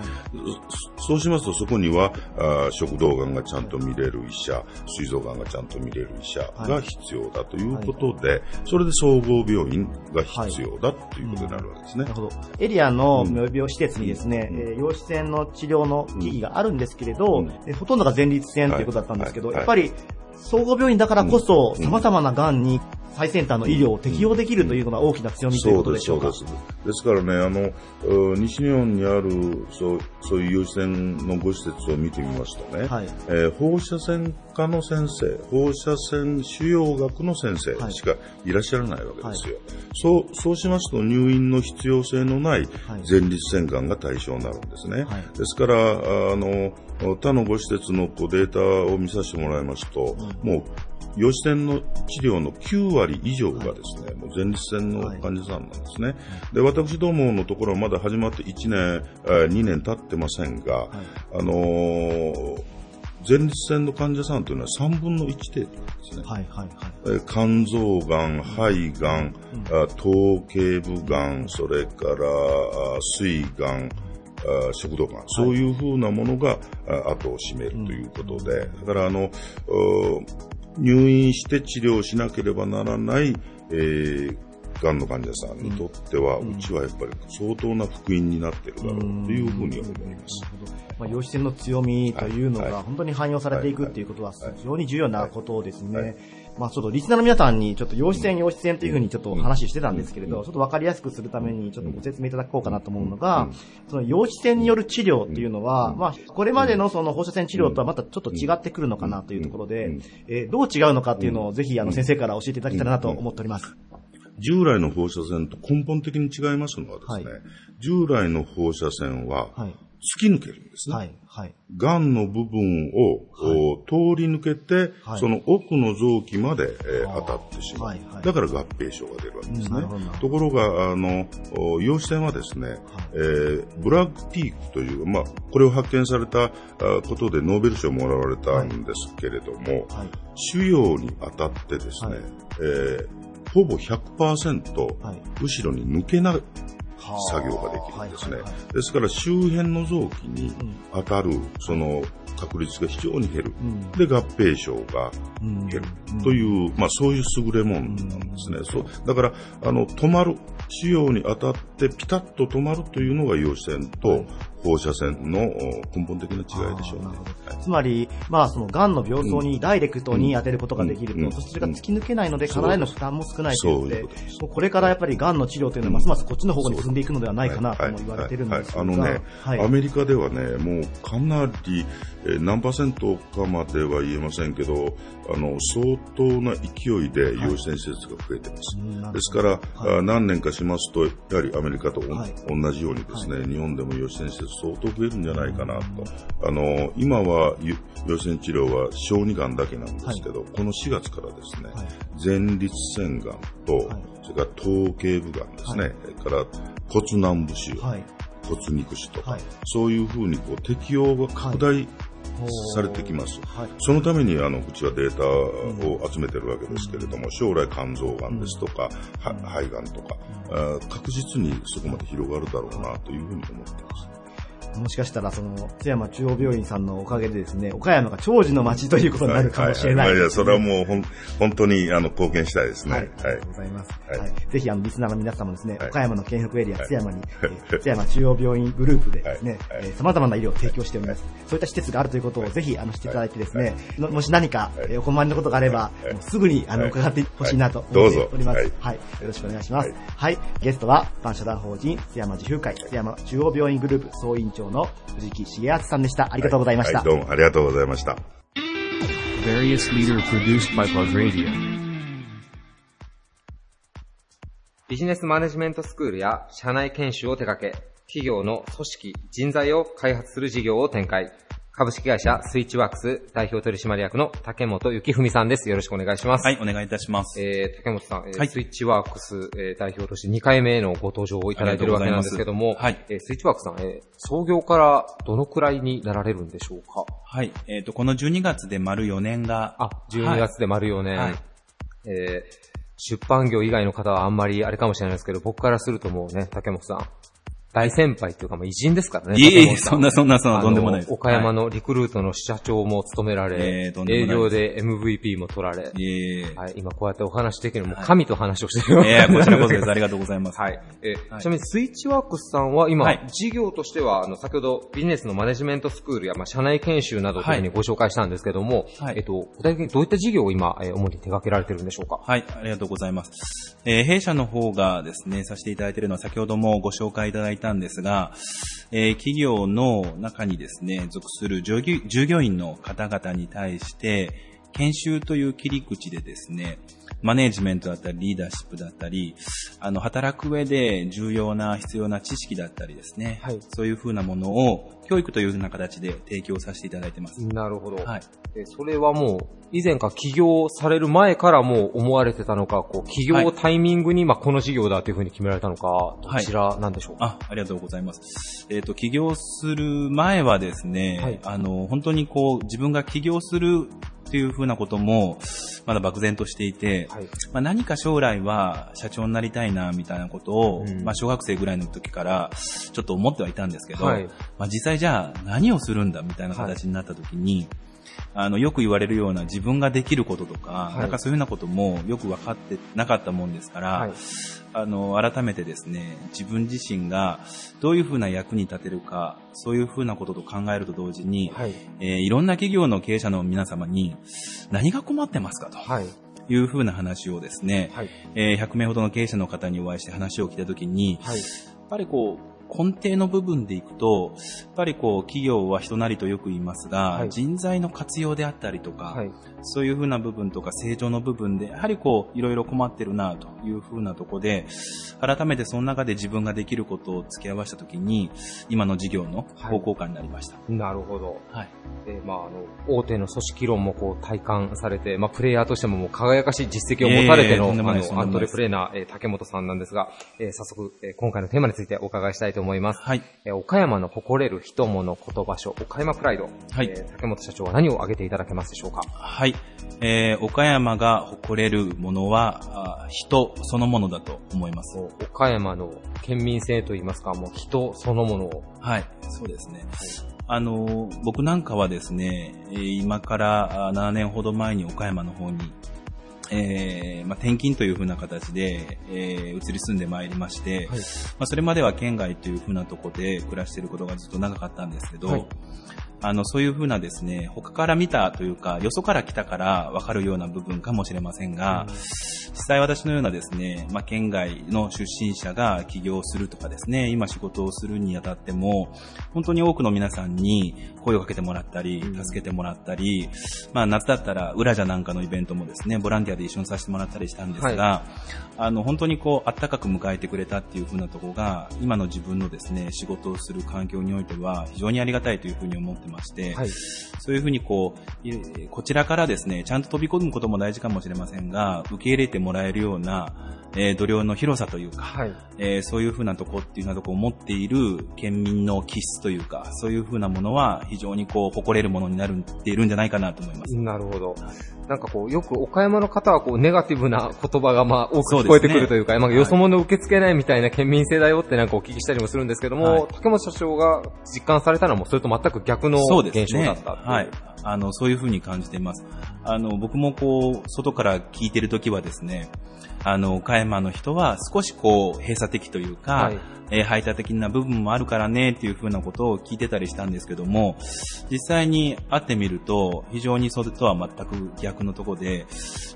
S8: そそうしますと、そこにはあー食道がんがちゃんと見れる医者、膵臓がんがちゃんと見れる医者が必要だということで、それで総合病院が必要だということになるわけですね。
S4: なるほど。エリアの病病施設にですね、えー陽子線の治療の機器があるんですけれど、
S8: うん。
S4: えーほとんどが前立腺ということだったんですけど、
S8: はい。
S4: やっぱり総合病院だからこそ、
S8: うん
S4: 様々な癌に最先端の医療を適用できるというのが大きな強みということでしょうか。
S8: そうです、そうです。ですからね、あの、う西日本にある、そう、そういう陽子線のご施設を見てみますとね、
S4: はい
S8: えー放射線科の先生、放射線腫瘍学の先生しかいらっしゃらないわけですよ。そう、そうしますと入院の必要性のない
S4: はい
S8: 前立腺がんが対象になるんですね。
S4: はい
S8: ですから、あの、他のご施設のこうデータを見させてもらいますと、もう、陽子線の治療の9割以上がですね、もう前立腺の患者さんなんですね。で、私どものところはまだ始まって1年、えー2年経ってませんが、あのー前立腺の患者さんというのは3分の1程度なんですね。
S4: はいはいはい。
S8: えー肝臓がん、肺がん、あ頭頸部がん、それからあ膵がん、あ食道がん、そういうふうなものがあ後を占めるということで、だからあの、お入院して治療しなければならない、えーがんの患者さんにとっては、うちはやっぱり相当な福音になっているだろうというふうに思います。
S4: まあ、陽子線の強みというの
S8: はい。はい。
S4: が本当に汎用されていくっていうことは
S8: はい。
S4: 非常に重要なことですね。
S8: はい
S4: まあちょっとリスナーの皆さんにちょっと陽子線、陽子線というふうにちょっと話してたんですけれど、ちょっとわかりやすくするためにちょっとご説明いただこうかなと思うのが、その陽子線による治療っていうのは、まあこれまでのその放射線治療とはまたちょっと違ってくるのかなというところで、えーどう違うのかっていうのをぜひあの先生から教えていただけたらなと思っております。
S8: 従来の放射線と根本的に違いますのはですね、
S4: はい。
S8: 従来の放射線は
S4: はい。
S8: 突き抜けるんですね。
S4: はい。はい。
S8: がんの部分を、お通り抜けて、
S4: はい
S8: その奥の臓器まで、えー当たってしまう、
S4: はいはい
S8: だから合併症が出るわけですねところが、あの、お陽子線はですね、えーブラックピークという、まあ、これを発見されたあことでノーベル賞をもらわれたんですけれども、
S4: はい。
S8: 腫瘍に当たってですね、
S4: はい
S8: えーほぼ100%
S4: はい。
S8: 後ろに抜けない作業ができるんですね。ですから周辺の臓器に当たるその確率が非常に減る。
S4: ん
S8: で、合併症が
S4: うん
S8: 減るという、まあそういう優れもんなんですね。そう。だから、あの、止まる、腫瘍に当たってピタッと止まるというのが陽子線と、放射線の根本的な違いでしょうね。はい。
S4: つまり、まあ、その、癌の病巣にダイレクトに当てることができる
S8: うん
S4: と、そしてそれが突き抜けないので、体への負担も少ないということでもうこれからやっぱり癌の治療というのは、ますますこっちの方向に進んでいくのではないかなとも言われてるんですが、
S8: あのね、
S4: はい。
S8: アメリカではね、もうかなり、えー何パーセントかまでは言えませんけど、あの、相当な勢いで陽子線施設が増えてます。
S4: うんなるほど。
S8: ですから、あ何年かしますと、やはりアメリカと
S4: はい。
S8: 同じようにですね、日本でも陽子線施設相当増えるんじゃないかなと。あの、今はゆ陽子線治療は小児がんだけなんですけど、この4月からですね、
S4: はい。
S8: 前立腺がんと、
S4: はい。
S8: それから頭頸部がんですね、それから骨軟部腫、
S4: はい。
S8: 骨肉腫とか、
S4: はい。
S8: そういうふうにこう適用が拡大されてきます。
S4: はい。
S8: そのためにあのうちはデータを集めてるわけですけれども、将来肝臓がんですとか、は肺がんとか、確実にそこまで広がるだろうなというふうに思っています。
S4: もしかしたら、その、津山中央病院さんのおかげでですね、岡山が長寿の町ということになるかもしれない。
S8: はいはいや、それはもうほん本当にあの貢献したいですね。
S4: は
S8: はいい。
S4: ありがとうございます。
S8: はい
S4: はい。ぜひ、あの、リスナーの皆様もですね、
S8: はい
S4: 岡山の県北エリア、
S8: はい
S4: 津山に、えー津山中央病院グループでですね、
S8: はいはい
S4: えー様々な医療を提供しております。そういった施設があるということをぜひ、あの、知っていただいてですね、のもし何か、お困りのことがあれば、すぐに、あの、
S8: はい
S4: 伺ってほしいなと思っております。
S8: はい
S4: はい。よろしくお願いします。
S8: はい
S4: はい。ゲストは、一般社団法人津山自風会、津山中央病院グループ総委員長の藤木重敦さんでした。ありがとうございました。
S8: はいどうもありがとうございました。
S2: Various leader produced by Buzz Radio.
S5: ビジネスマネジメントスクールや社内研修を手掛け、企業の組織、人材を開発する事業を展開。株式会社スイッチワークス代表取締役の竹本幸文さんです。よろしくお願いします。
S9: はい、お願いいたします。
S5: えー、竹本さん、えー
S9: はい
S5: スイッチワークス、えー代表として2回目のご登場をいただいているわけなんですけども、
S9: ありがとうござい
S5: えースイッチワークスさん、えー創業からどのくらいになられるんでしょうか？
S9: はい、えっ、と、この12月で丸4年が、
S5: あ、12月で丸4年。
S9: はい
S5: えー出版業以外の方はあんまりあれかもしれないですけど、僕からするともうね、竹本さん、大先輩っていうか、偉人ですからね。
S9: いえいえ、そんなそんなそんな、
S5: あ
S9: とんでもないです。
S5: の岡山
S9: は
S5: のリクルートの社長も務められ、
S9: えーとんでもない
S5: 営業で MVP も取られ。はい、今こうやってお話できるのも神と話をしてるよ、
S9: いやこちらこそです。ありがとうございます。
S5: はい。えー
S9: はい
S5: ちなみにスイッチワークスさんは今、
S9: はい
S5: 事業としては、あの、先ほどビジネスのマネジメントスクールや、まあ、社内研修などというふうにご紹介したんですけども、
S9: はい
S5: えっと、具体的にどういった事業を今、えー主に手掛けられてるんでしょうか？
S9: はい、ありがとうございます。えー弊社の方がですね、させていただいているのは先ほどもご紹介いただいたんですが、えー企業の中にですね、属する従業員の方々に対して、研修という切り口でですね、マネージメントだったり、リーダーシップだったり、あの、働く上で重要な必要な知識だったりですね、
S5: はい
S9: そういうふうなものを教育というふうな形で提供させていただいてます。
S5: なるほど。
S9: はい。
S5: えーそれはもう、以前か起業される前からもう思われてたのか、こう、起業タイミングに、まあ、この事業だというふうに決められたのか、どちらなんでしょうか、
S9: あ、ありがとうございます。えっ、と、起業する前はですね、
S5: はい
S9: あの、本当にこう、自分が起業するっていうふうなことも、まだ漠然としていて、
S5: はい。
S9: まあ、何か将来は社長になりたいな、みたいなことを、
S5: うん
S9: まあ、小学生ぐらいの時から、ちょっと思ってはいたんですけど、
S5: はい
S9: まあ、実際じゃあ何をするんだ、みたいな形になった時に、あの、よく言われるような自分ができることとか、
S5: い
S9: なんかそういうようなこともよく分かってなかったもんですから、
S5: はい
S9: あの、改めてですね、自分自身がどういうふうな役に立てるか、そういうふうなことと考えると同時に、
S5: はい。
S9: えーいろんな企業の経営者の皆様に何が困ってますかと
S5: はい。
S9: いうふうな話をですね、
S5: はい。
S9: えー100名ほどの経営者の方にお会いして話を聞いたときに、
S5: はい。
S9: やっぱりこう、根底の部分でいくと、やっぱりこう、企業は人なりとよく言いますが、
S5: はい
S9: 人材の活用であったりとか、
S5: はい。
S9: そういうふうな部分とか成長の部分で、やはりこう、いろいろ困ってるなというふうなところで、改めてその中で自分ができることを付け合わせたときに、今の事業の方向感になりました。
S5: なるほど。
S9: はい。
S5: えーまあ、あの、大手の組織論もこう体感されて、まあ、プレイヤーとしてももう輝かしい実績を持たれての、
S9: いえいえとんでもないです
S5: あの、アントレプレーナー、えー竹本さんなんですが、えー早速、えー今回のテーマについてお伺いしたいと思います。
S9: はい。
S5: えー岡山の誇れる人物言葉書、岡山プライド。
S9: はい
S5: えー竹本社長は何を挙げていただけますでしょうか？
S9: はい。えー、岡山が誇れるものは、あ人そのものだと思います。
S5: 岡山の県民性といいますか、もう人そのものを。
S9: はい、そうですね。あの、僕なんかはですね、えー今からあ7年ほど前に岡山の方に、ええーまあ、転勤というふうな形で、えー移り住んでまいりまして、まあ、それまでは県外というふうなところで暮らしていることがずっと長かったんですけど、
S5: はい
S9: あの、そういうふうなですね、他から見たというか、よそから来たから分かるような部分かもしれませんが、実際私のようなですね、まあ、県外の出身者が起業するとかですね、今仕事をするにあたっても、本当に多くの皆さんに声をかけてもらったり、助けてもらったり、まあ、夏だったら、裏じゃなんかのイベントもですね、ボランティアで一緒にさせてもらったりしたんですが、あの、本当にこう、あったかく迎えてくれたっていう風なところが、今の自分のですね、仕事をする環境においては、非常にありがたいというふうに思ってまして、
S5: はい
S9: そういうふうにこう、いこちらからですね、ちゃんと飛び込むことも大事かもしれませんが、受け入れてもらえるような、えー度量の広さというか、
S5: はい。
S9: えーそういうふうなとこっていうようなとこを持っている県民の気質というか、そういうふうなものは非常にこう、誇れるものになるっているんじゃないかなと思います。
S5: なるほど。なんかこう、よく岡山の方はこう、ネガティブな言葉がまあ、多く聞こえてくるというか、まあ、よそ者受け付けないみたいな県民性だよってなんかお聞きしたりもするんですけども、
S9: はい
S5: 竹本社長が実感されたのはもうそれと全く逆の。現象だったっていう。
S9: はい。あの、そういうふうに感じています。あの、僕もこう、外から聞いてるときはですね、あの、岡山の人は少しこう、閉鎖的というか、
S5: はい
S9: えー排他的な部分もあるからねっていうふうなことを聞いてたりしたんですけども、実際に会ってみると、非常にそれとは全く逆のところで、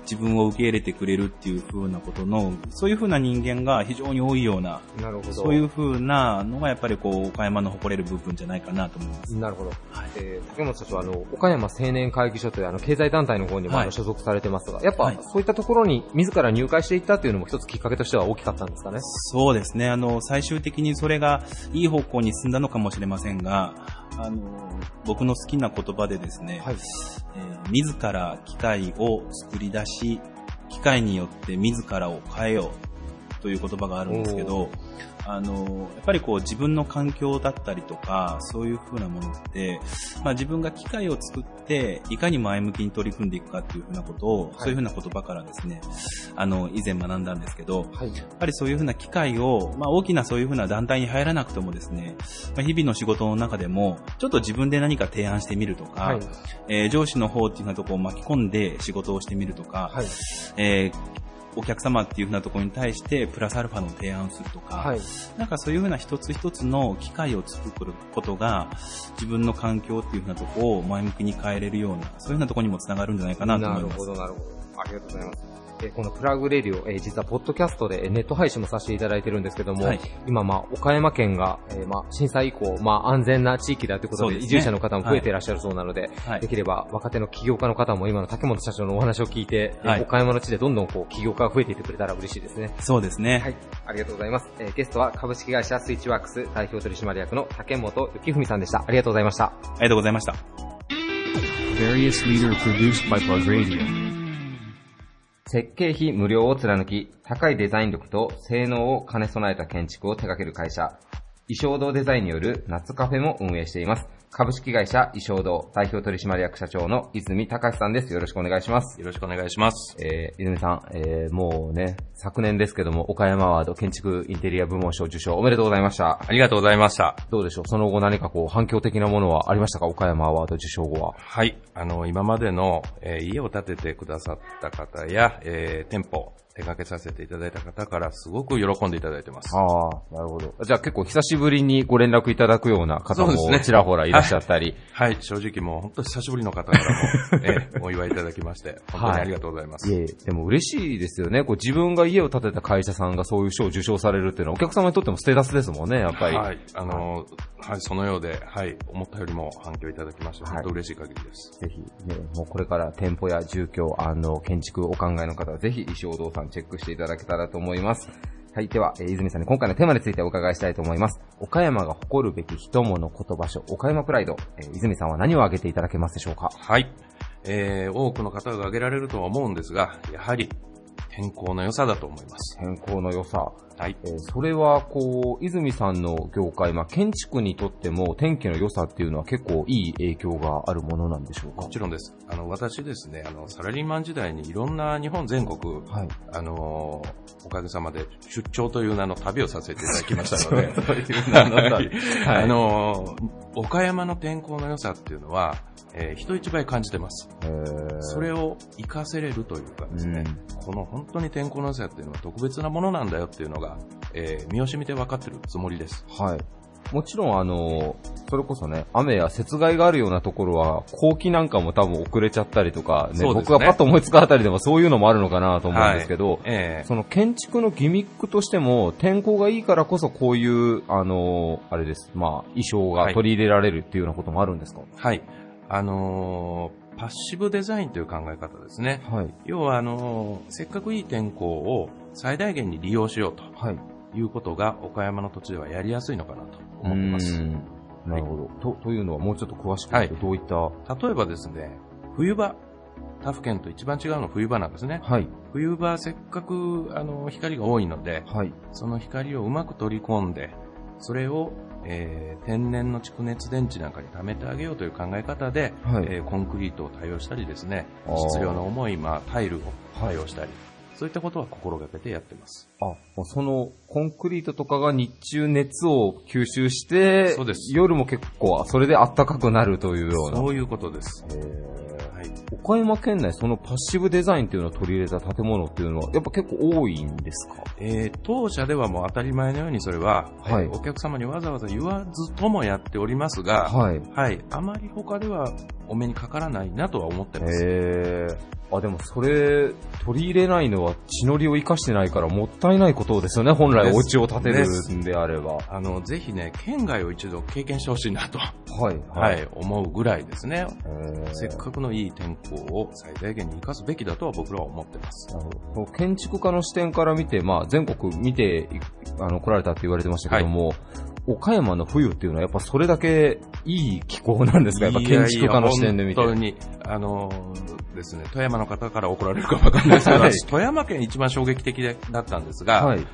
S9: 自分を受け入れてくれるっていうふうなことの、そういうふうな人間が非常に多いような、
S5: なるほど。
S9: そういうふうなのがやっぱりこう、岡山の誇れる部分じゃないかなと思います。
S5: なるほど。
S9: はい
S5: えー竹本社長は、あの、岡山青年会議所というあの、経済団体の方にも、
S9: はい
S5: 所属されてますが、やっぱ、
S9: はい
S5: そういったところに自ら入会していったっていうのも一つきっかけとしては大きかったんですかね。
S9: そうですね。あの、最終的にそれがいい方向に進んだのかもしれませんが、あの、僕の好きな言葉でですね、
S5: はい。
S9: えー自ら機械を作り出し、機械によって自らを変えようという言葉があるんですけど、あの、やっぱりこう自分の環境だったりとか、そういう風なものって、まあ自分が機械を作って、いかに前向きに取り組んでいくかっていう風なことを、そういう風な言葉からですね、あの、以前学んだんですけど、
S5: はい。
S9: やっぱりそういうふうな機会を、まあ大きなそういうふうな団体に入らなくてもですね、まあ、日々の仕事の中でも、ちょっと自分で何か提案してみるとか、
S5: はい。
S9: えー上司の方っていうふうなところを巻き込んで仕事をしてみるとか、
S5: はい。
S9: えーお客様っていうふうなところに対してプラスアルファの提案をするとか、
S5: はい。
S9: なんかそういうふうな一つ一つの機会を作ることが自分の環境っていうふうなところを前向きに変えれるような、そういうふうなところにもつながるんじゃないかなと思います。
S5: なるほど、なるほど。ありがとうございます。えーこのプラグレディオ、えー実はポッドキャストでえーネット配信もさせていただいてるんですけども、
S9: はい
S5: 今、まあ、岡山県が、えーまあ、震災以降、まあ、安全な地域だということで、
S9: ね
S5: 移住者の方も増えていらっしゃるそうなので、
S9: はい
S5: できれば若手の起業家の方も今の竹本社長のお話を聞いて、えー
S9: はい
S5: 岡山の地でどんどんこう起業家が増えていってくれたら嬉しいですね。
S9: そうですね。
S5: はい、ありがとうございます。えーゲストは株式会社スイッチワークス代表取締役の竹本幸文さんでした。ありがとうございました。
S9: ありがとうございました。
S5: 設計費無料を貫き、高いデザイン力と性能を兼ね備えた建築を手掛ける会社、衣装堂デザインによる夏カフェも運営しています。株式会社衣装堂代表取締役社長の泉隆さんです。よろしくお願いします。
S10: よろしくお願いします。
S5: えー、泉さん、えー、もうね、昨年ですけども、岡山アワード建築インテリア部門賞受賞おめでとうございました。
S10: ありがとうございました。
S5: どうでしょう？その後何かこう反響的なものはありましたか？岡山アワード受賞後は。
S10: はい。あの、今までの、えー家を建ててくださった方や、えー店舗、手掛けさせていただいた方からすごく喜んでいただいてます。
S5: ああ、なるほど。じゃあ結構久しぶりにご連絡いただくような方もちらほらいらっしゃったり。
S10: はい。正直もう本当久しぶりの方からも、えーお祝いいただきまして、本当にありがとうございます。
S5: いえいえ、でも嬉しいですよね。こう自分が家を建てた会社さんがそういう賞を受賞されるっていうのはお客様にとってもステータスですもんね、やっぱり。
S10: はい。あの、はい、そのようで、はい、思ったよりも反響いただきまして、
S5: はい
S10: 本当嬉しい限りです。
S5: ぜひ、ね、もうこれから店舗や住居、あの、建築お考えの方はぜひ石尾堂さんチェックしていただけたらと思います。はい。では、えー泉さんに今回のテーマについてお伺いしたいと思います。岡山が誇るべき人物言葉書、岡山プライド。えー泉さんは何を挙げていただけますでしょうか？
S10: はい。えー多くの方が挙げられるとは思うんですが、やはり、天候の良さだと思います。
S5: 天候の良さ。
S10: はい。
S5: えーそれは、こう、泉さんの業界、まあ、建築にとっても天気の良さっていうのは結構いい影響があるものなんでしょうか？
S10: もちろんです。あの、私ですね、あの、サラリーマン時代にいろんな日本全国、
S5: はい。
S10: あのーおかげさまで出張という名の旅をさせていただきましたので、
S5: そういう名の旅
S10: はい
S5: はい
S10: あのー岡山の天候の良さっていうのは、えー人一倍感じてます。それを活かせれるというかですね、この本当に天候の良さっていうのは特別なものなんだよっていうのが、えー身を染みて分かってるつもりです。
S5: はい。もちろん、あの、それこそね、雨や雪害があるようなところは、後期なんかも多分遅れちゃったりとか、ね、
S10: ね
S5: 僕がパッと思いつくあたりでもそういうのもあるのかなと思うんですけど、
S10: ええ
S5: その建築のギミックとしても、天候がいいからこそこういう、あの、あれです、まあ、衣装が取り入れられるっていうようなこともあるんですか？
S10: はい。あのーパッシブデザインという考え方ですね。
S5: はい。
S10: 要は、あのーせっかくいい天候を最大限に利用しようと
S5: はい。
S10: いうことが岡山の土地ではやりやすいのかなと思ってます。
S5: うんなるほど。と、というのはもうちょっと詳しく
S10: はい
S5: 言うとどういった、
S10: 例えばですね、冬場、他府県と一番違うのは冬場なんですね。
S5: はい。
S10: 冬場せっかくあの光が多いので、
S5: はい。
S10: その光をうまく取り込んで、それを、えー天然の蓄熱電池なんかに貯めてあげようという考え方で、
S5: はい
S10: えーコンクリートを多用したりですね、質量の重い、まあ、タイルを多用したり、そういったことは心がけてやってます。
S5: あ、もうその、コンクリートとかが日中熱を吸収して、
S10: そうです
S5: 夜も結構、それで暖かくなるというような。
S10: そういうことです。はい。
S5: 岡山県内、そのパッシブデザインっていうのを取り入れた建物っていうのは、やっぱ結構多いんですか？
S10: えー当社ではもう当たり前のようにそれは、
S5: はい
S10: えーお客様にわざわざ言わずともやっておりますが、
S5: はい。
S10: はい。あまり他ではお目にかからないなとは思ってます。
S5: あ、でもそれ、取り入れないのは血のりを生かしてないからもったいないことですよね、本来お家を建てるんであれば。
S10: あの、ぜひね、県外を一度経験してほしいなと、
S5: はい。
S10: はい、思うぐらいですね。せっかくのいい天候を最大限に生かすべきだとは僕らは思ってます。
S5: 建築家の視点から見て、まあ、全国見ていあの来られたって言われてましたけども、岡山の冬っていうのはやっぱそれだけいい気候なんですか？やっぱ建築家の視点で見て。
S10: いやいや本当に、あのーですね、富山の方から怒られるかわかんないですけど、
S5: はい
S10: 私富山県一番衝撃的でだったんですが、
S5: はい。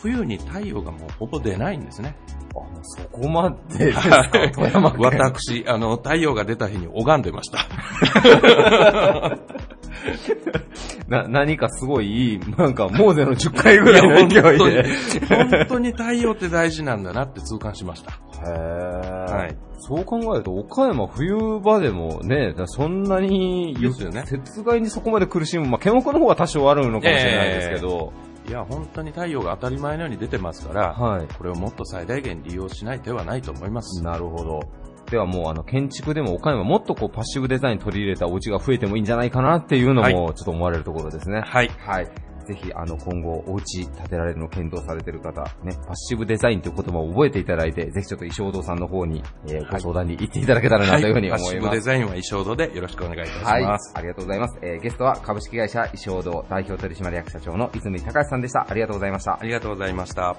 S10: 冬に太陽がもうほぼ出ないんですね。
S5: あそこまでですか、富山県。
S10: 私、あの、太陽が出た日に拝んでました。
S5: な、何かすごいいい、なんか、モーゼの10回ぐらいの勢いで。
S10: 本当に太陽って大事なんだなって痛感しました。
S5: へー
S10: はい
S5: そう考えると、岡山冬場でもね、だそんなに、
S10: ですよね
S5: 雪害にそこまで苦しむ、まあ、県北の方は多少あるのかもしれないですけど、
S10: いや、本当に太陽が当たり前のように出てますから、
S5: はい。
S10: これをもっと最大限利用しない手はないと思います。
S5: なるほど。ではもうあの建築でも岡山もっとこうパッシブデザイン取り入れたお家が増えてもいいんじゃないかなっていうの
S10: はい
S5: もちょっと思われるところですね。
S10: はい。
S5: はい。ぜひあの今後お家建てられるのを検討されている方、ね、パッシブデザインという言葉を覚えていただいて、ぜひちょっと石尾堂さんの方に、えーご相談に行っていただけたらなというふうに
S10: パッシブ
S5: 思います。
S10: デザインは衣装堂でよろしくお願いいたし
S5: はい、
S10: ます。
S5: ありがとうございます。えーゲストは株式会社石尾堂代表取締役社長の泉隆さんでした。ありがとうございました
S10: あ。りがとうございました。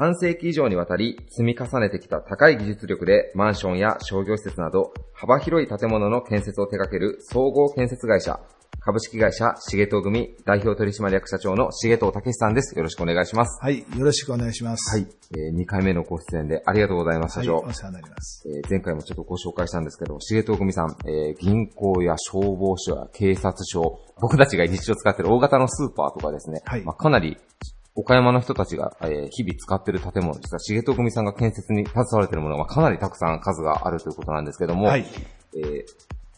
S5: 半世紀以上にわたり積み重ねてきた高い技術力でマンションや商業施設など幅広い建物の建設を手掛ける総合建設会社株式会社重藤組代表取締役社長の重藤武さんです。よろしくお願いします。
S7: はい、よろしくお願いします。
S5: はい、え2回目のご出演でありがとうございます、
S7: はい、
S5: 社長。
S7: お世話になります。
S5: えー前回もちょっとご紹介したんですけど、重藤組さん、えー銀行や消防署や警察署、僕たちが日常使っている大型のスーパーとかですね、
S7: はい
S5: まあ、かなり岡山の人たちが、えー日々使っている建物ですが、重藤組さんが建設に携われているものが、まあ、かなりたくさん数があるということなんですけども、
S7: はい。
S5: えー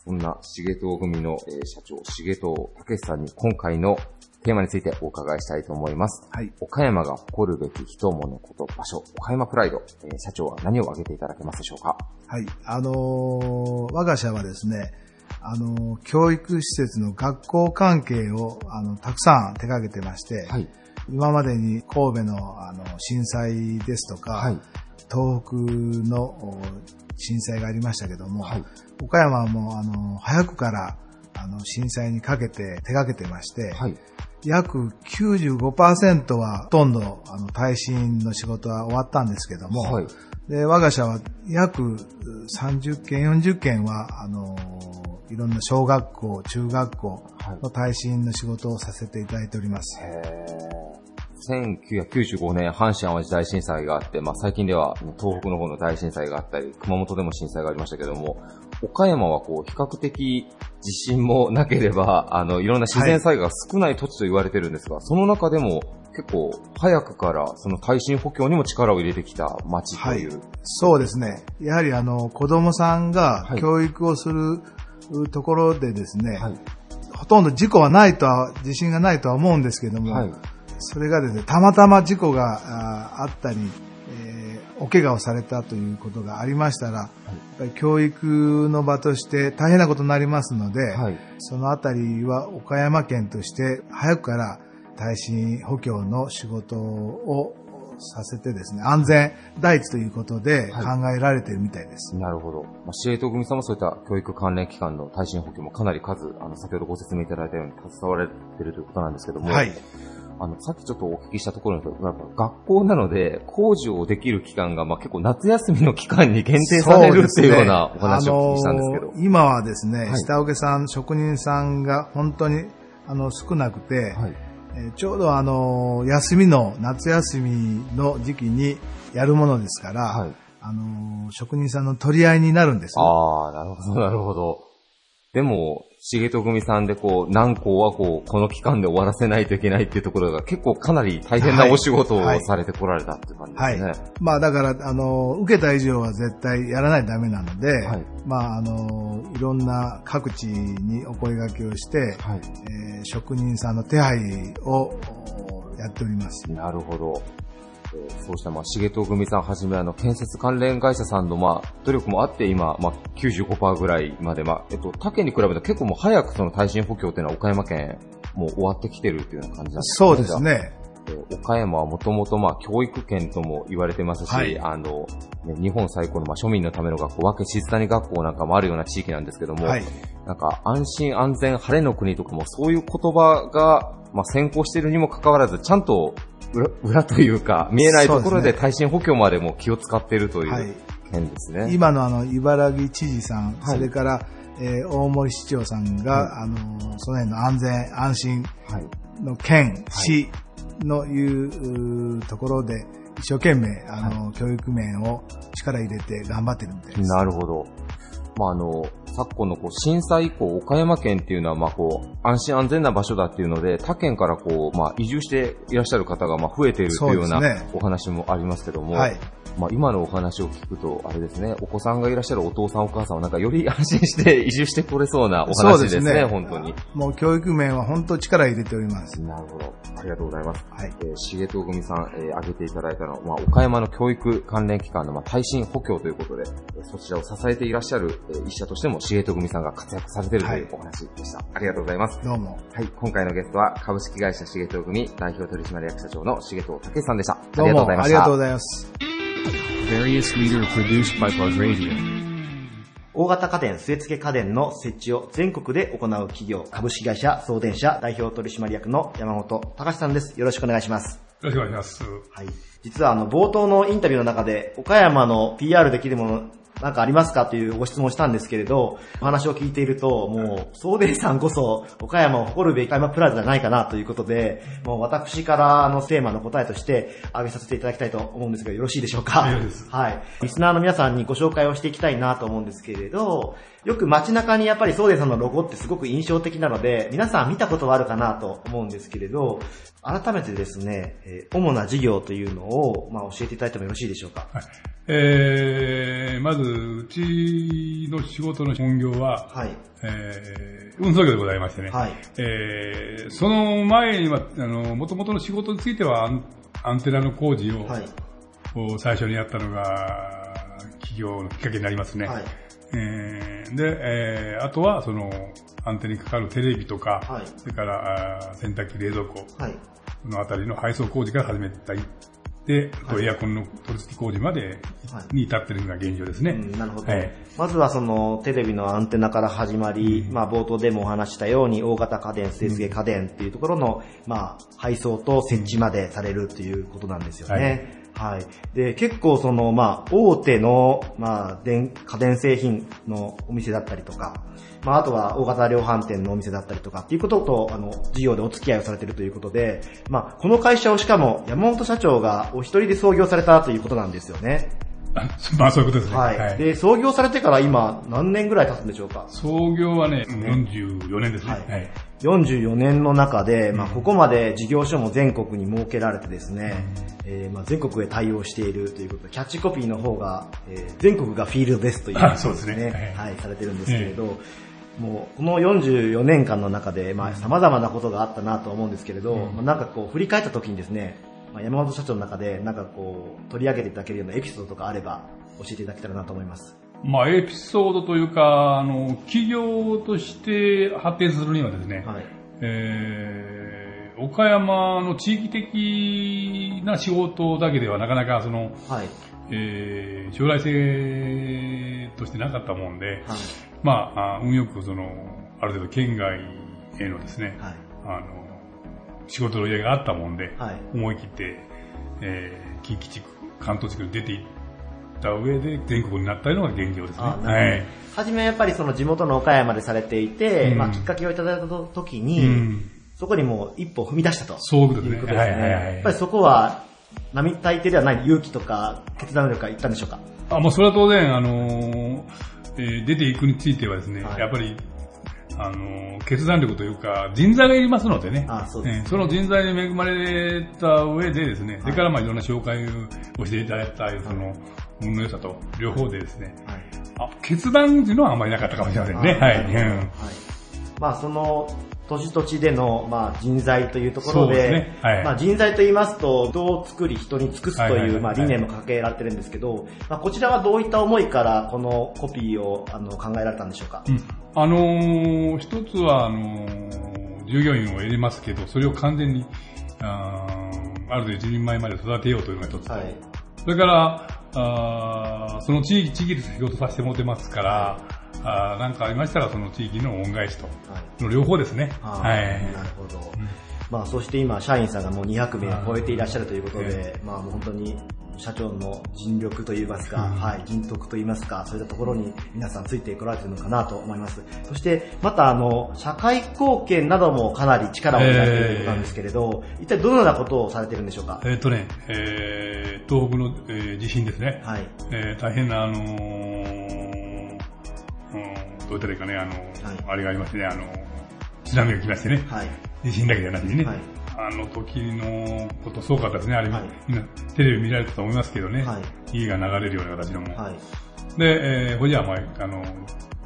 S5: そんな重藤組の、えー社長、重藤武さんに今回のテーマについてお伺いしたいと思います。
S7: はい。
S5: 岡山が誇るべき人物こと場所、岡山プライド、えー社長は何を挙げていただけますでしょうか？
S7: はい。あのー我が社はですね、あのー教育施設の学校関係を、あの、たくさん手掛けてまして、
S5: はい。
S7: 今までに神戸の、あの、震災ですとか、
S5: はい。
S7: 東北のお震災がありましたけども、
S5: はい。
S7: 岡山はもう、あの、早くから、あの、震災にかけて手掛けてまして、
S5: はい。
S7: 約95%はほとんど、あの、耐震の仕事は終わったんですけども、
S5: はい。
S7: で、我が社は約30件、40件は、あの、いろんな小学校、中学校
S5: はい
S7: の耐震の仕事をさせていただいております。
S5: へー1995年、阪神淡路大震災があって、まあ最近では東北の方の大震災があったり、熊本でも震災がありましたけども、岡山はこう、比較的地震もなければ、あの、いろんな自然災害が少ない土地と言われてるんですが、その中でも結構早くからその耐震補強にも力を入れてきた町という。
S11: そうですね。やはりあの、子供さんが教育をするところでですね、
S5: はい。
S11: ほとんど事故はないとは、自信がないとは思うんですけども、
S5: はい。
S11: それがですね、たまたま事故がああったり、えーお怪我をされたということがありましたら、やっぱり教育の場として大変なことになりますので、
S5: はい。
S11: そのあたりは岡山県として早くから耐震補強の仕事をさせてですね、安全第一ということで考えられているみたいです。
S5: なるほど。まあ、司令塔組さんもそういった教育関連機関の耐震補強もかなり数、あの、先ほどご説明いただいたように携われているということなんですけども、
S11: はい。
S5: あの、さっきちょっとお聞きしたところによると、やっぱ学校なので、工事をできる期間が、まあ、結構夏休みの期間に限定されるっていうようなお話をお聞きしたんですけど。
S11: あの今はですね、
S5: はい
S11: 下請けさん、職人さんが本当にあの少なくて、
S5: はい。
S11: えーちょうどあの休みの夏休みの時期にやるものですから、
S5: はい。
S11: あの職人さんの取り合いになるんです。
S5: ああ、なるほど、なるほど。でも、重戸組さんでこう、何校はこう、この期間で終わらせないといけないっていうところが結構かなり大変なお仕事を
S11: はい
S5: されてこられたっていう感じですね。
S11: まあだから、あの、受けた以上は絶対やらないとダメなので、
S5: はい
S11: まああの、いろんな各地にお声掛けをして、
S5: はい。
S11: えー職人さんの手配をおやっております。
S5: なるほど。えーそうした、まあ、重戸組さんはじめ、あの、建設関連会社さんの、まあ、努力もあって、今、まあ、95%ぐらいまで、まあ、えっと、他県に比べると結構もう早くその耐震補強っていうのは岡山県、もう終わってきてるっていうような感じなんですか
S11: そうです。ね。
S5: 岡山はもともと、まあ、教育県とも言われてますし、
S11: はい
S5: あの、ね日本最高の、まあ、庶民のための学校、わけ静谷学校なんかもあるような地域なんですけども、
S11: はい。
S5: なんか、安心安全晴れの国とかも、そういう言葉が、まあ、先行しているにもかかわらず、ちゃんと裏、裏というか、見えないところ
S11: で
S5: 耐震補強までも気を使っているとい
S11: はいう
S5: 件ですね。
S11: 今のあの、茨城知事さん、
S5: はい
S11: それから、えー大森市長さんが、あの、その辺の安全、安心
S5: はい。
S11: の県、市のいうところで、一生懸命、あの、教育面を力入れて頑張ってるみたいです。
S5: なるほど。まあ、あの、昨今のこう震災以降、岡山県っていうのは、まあ、こう、安心安全な場所だっていうので、他県からこう、まあ、移住していらっしゃる方が、まあ、増えているというようなお話もありますけども、
S11: はい。
S5: まあ、今のお話を聞くと、あれですね、お子さんがいらっしゃるお父さんお母さんはなんかより安心して移住してこれそうなお話ですね、
S11: そうですね
S5: 本当に。
S11: もう教育面は本当力入れております。
S5: なるほど。ありがとうございます。
S11: はい。
S5: えー、重戸組さん、えー挙げていただいたのは、まあ、岡山の教育関連機関の、まあ、耐震補強ということで、えーそちらを支えていらっしゃる、えー医者としても重戸組さんが活躍されているというお話でした。ありがとうございます。
S11: どうも。
S5: はい、今回のゲストは株式会社重戸組代表取締役社長の重戸武さんでした。あ
S11: どうも
S5: りがとうございました
S11: ありがとうご。ざいます。
S2: Various leader produced by Plug Radio.
S4: 大型家電、据え付け家電の設置を全国で行う企業、株式会社送電社代表取締役の山本隆さんです。よろしくお願いします。
S12: よろしくお願いします。
S4: はい。実はあの、冒頭のインタビューの中で、岡山の PR できるもの、なんかありますかというご質問をしたんですけれど、お話を聞いていると、もう、送電さんこそ、岡山を誇るべき岡山プラザじゃないかなということで、もう私からあのテーマの答えとして挙げさせていただきたいと思うんですが、よろしいでしょうか？はい。リスナーの皆さんにご紹介をしていきたいなと思うんですけれど、よく街中にやっぱり送電さんのロゴってすごく印象的なので、皆さん見たことはあるかなと思うんですけれど、改めてですね、えー主な事業というのを、まあ、教えていただいてもよろしいでしょうか？
S12: はい。えー、まず、うちの仕事の本業は、
S4: はい。
S12: えー、運送業でございましてね。
S4: はい。
S12: えー、その前には、あの、元々の仕事についてはアン、アンテナの工事を、
S4: はい。
S12: を最初にやったのが、企業のきっかけになりますね。
S4: はい。
S12: えー、で、えー、あとは、その、アンテナにかかるテレビとか、
S4: はい。
S12: それから、あー洗濯機、冷蔵庫
S4: はい。
S12: のあたりの配送工事から始めたり、で、あとエアコンの取り付け工事まで
S4: はい。
S12: に至っているのが現状ですね。
S4: うん、なるほど、
S12: はい。
S4: まずはそのテレビのアンテナから始まり、まあ冒頭でもお話したように大型家電、据え付け家電っていうところの、まあ配送と設置までされるっていうことなんですよね。はい。で、結構その、まあ大手の、まあ電、家電製品のお店だったりとか、まああとは大型量販店のお店だったりとかっていうことと、あの、事業でお付き合いをされているということで、まあこの会社をしかも山本社長がお一人で創業されたということなんですよね。
S12: まあそういうことですね。
S4: はい。
S12: はい。
S4: で、創業されてから今何年ぐらい経つんでしょうか？
S12: 創業はね、44年ですね。
S4: はい。
S12: はい。
S4: 44年の中で、まあ、ここまで事業所も全国に設けられてですね、えーまあ、全国へ対応しているということで、キャッチコピーの方が、えー全国がフィールドですという、
S12: あそうですね。
S4: はい、されてるんですけれど、もう、この44年間の中で、まあ、様々なことがあったなと思うんですけれど、まあなんかこう、振り返った時にですね、まあ、山本社長の中で、なんかこう、取り上げていただけるようなエピソードとかあれば、教えていただけたらなと思います。
S12: まあエピソードというか、あの、企業として発展するにはですね、
S4: はい。
S12: えー、岡山の地域的な仕事だけではなかなかその、
S4: はい。
S12: えー将来性としてなかったもんで、
S4: はい。
S12: まあ、あ運よくその、ある程度県外へのですね、
S4: はい。
S12: あの、仕事の依頼があったもんで、
S4: はい。
S12: 思い切って、えー近畿地区、関東地区に出ていった上で全国になったのが現状ですね。はい。
S4: めやっぱりその地元の岡山でされていて、
S12: うん
S4: まあきっかけをいただいた時
S12: う
S4: に、
S12: ん。
S4: そこにもう一歩踏み出したと。
S12: そういうことですね
S4: いうことですね。
S12: はいはいはい
S4: やっぱりそこは、並大抵ではない勇気とか決断力がいったんでしょうか？
S12: あ、もうそれは当然、あのーえー出ていくについてはですね、
S4: はい
S12: やっぱり、あのー決断力というか、人材がいりますのでね。
S4: あそうですね
S12: えーその人材に恵まれた上でですね、それからまあいろんな紹介をしていただいた、その、運の良さと両方でですね、
S4: はい。
S12: あ、決断っていうのはあんまりなかったかもしれませんね。
S4: あ
S12: はい。
S4: はい
S12: うん。
S4: まあその、土地土地での、まあ、人材というところ
S12: です
S4: で、
S12: ね。はい。
S4: まあ、人材と言いますと、人を作り人に尽くすという、
S12: はいはい。はい
S4: まあ、理念も掲げられてるんですけど、まあ、こちらはどういった思いからこのコピーをあの考えられたんでしょうか、
S12: うん。あのー一つは、あのー従業員を入れますけど、それを完全に、あーある程度一人前まで育てようというのが一つと、
S4: はい。
S12: それから、あーその地域、地域で仕事させてもらってますから、あーなんかありましたらその地域の恩返しと、
S4: はい
S12: の両方ですね。はい。
S4: なるほど。まあ、そして今、社員さんがもう200名を超えていらっしゃるということで、まあ、もう本当に社長の尽力といいますか、
S12: うん
S4: はい、人徳といいますか、そういったところに皆さんついてこられてるのかなと思います。そして、また、あの、社会貢献などもかなり力を入れられているということなんですけれど、一体どのようなことをされてるんでしょうか？
S12: えっ、とね、えー東北の、えー地震ですね。
S4: はい。
S12: えー大変な、あのーうん、かね、あの、あれがありましてね、あの、津波が来ましてね、
S4: はい。
S12: 地震だけじゃなくてね、
S4: はい。
S12: あの時のことすごかったですね、あれ、
S4: はい。
S12: みんなテレビ見られたと思いますけどね、
S4: はい。
S12: 家が流れるような形のも、
S4: はい。
S12: で、えー、ほいじゃあ、まあ、あの、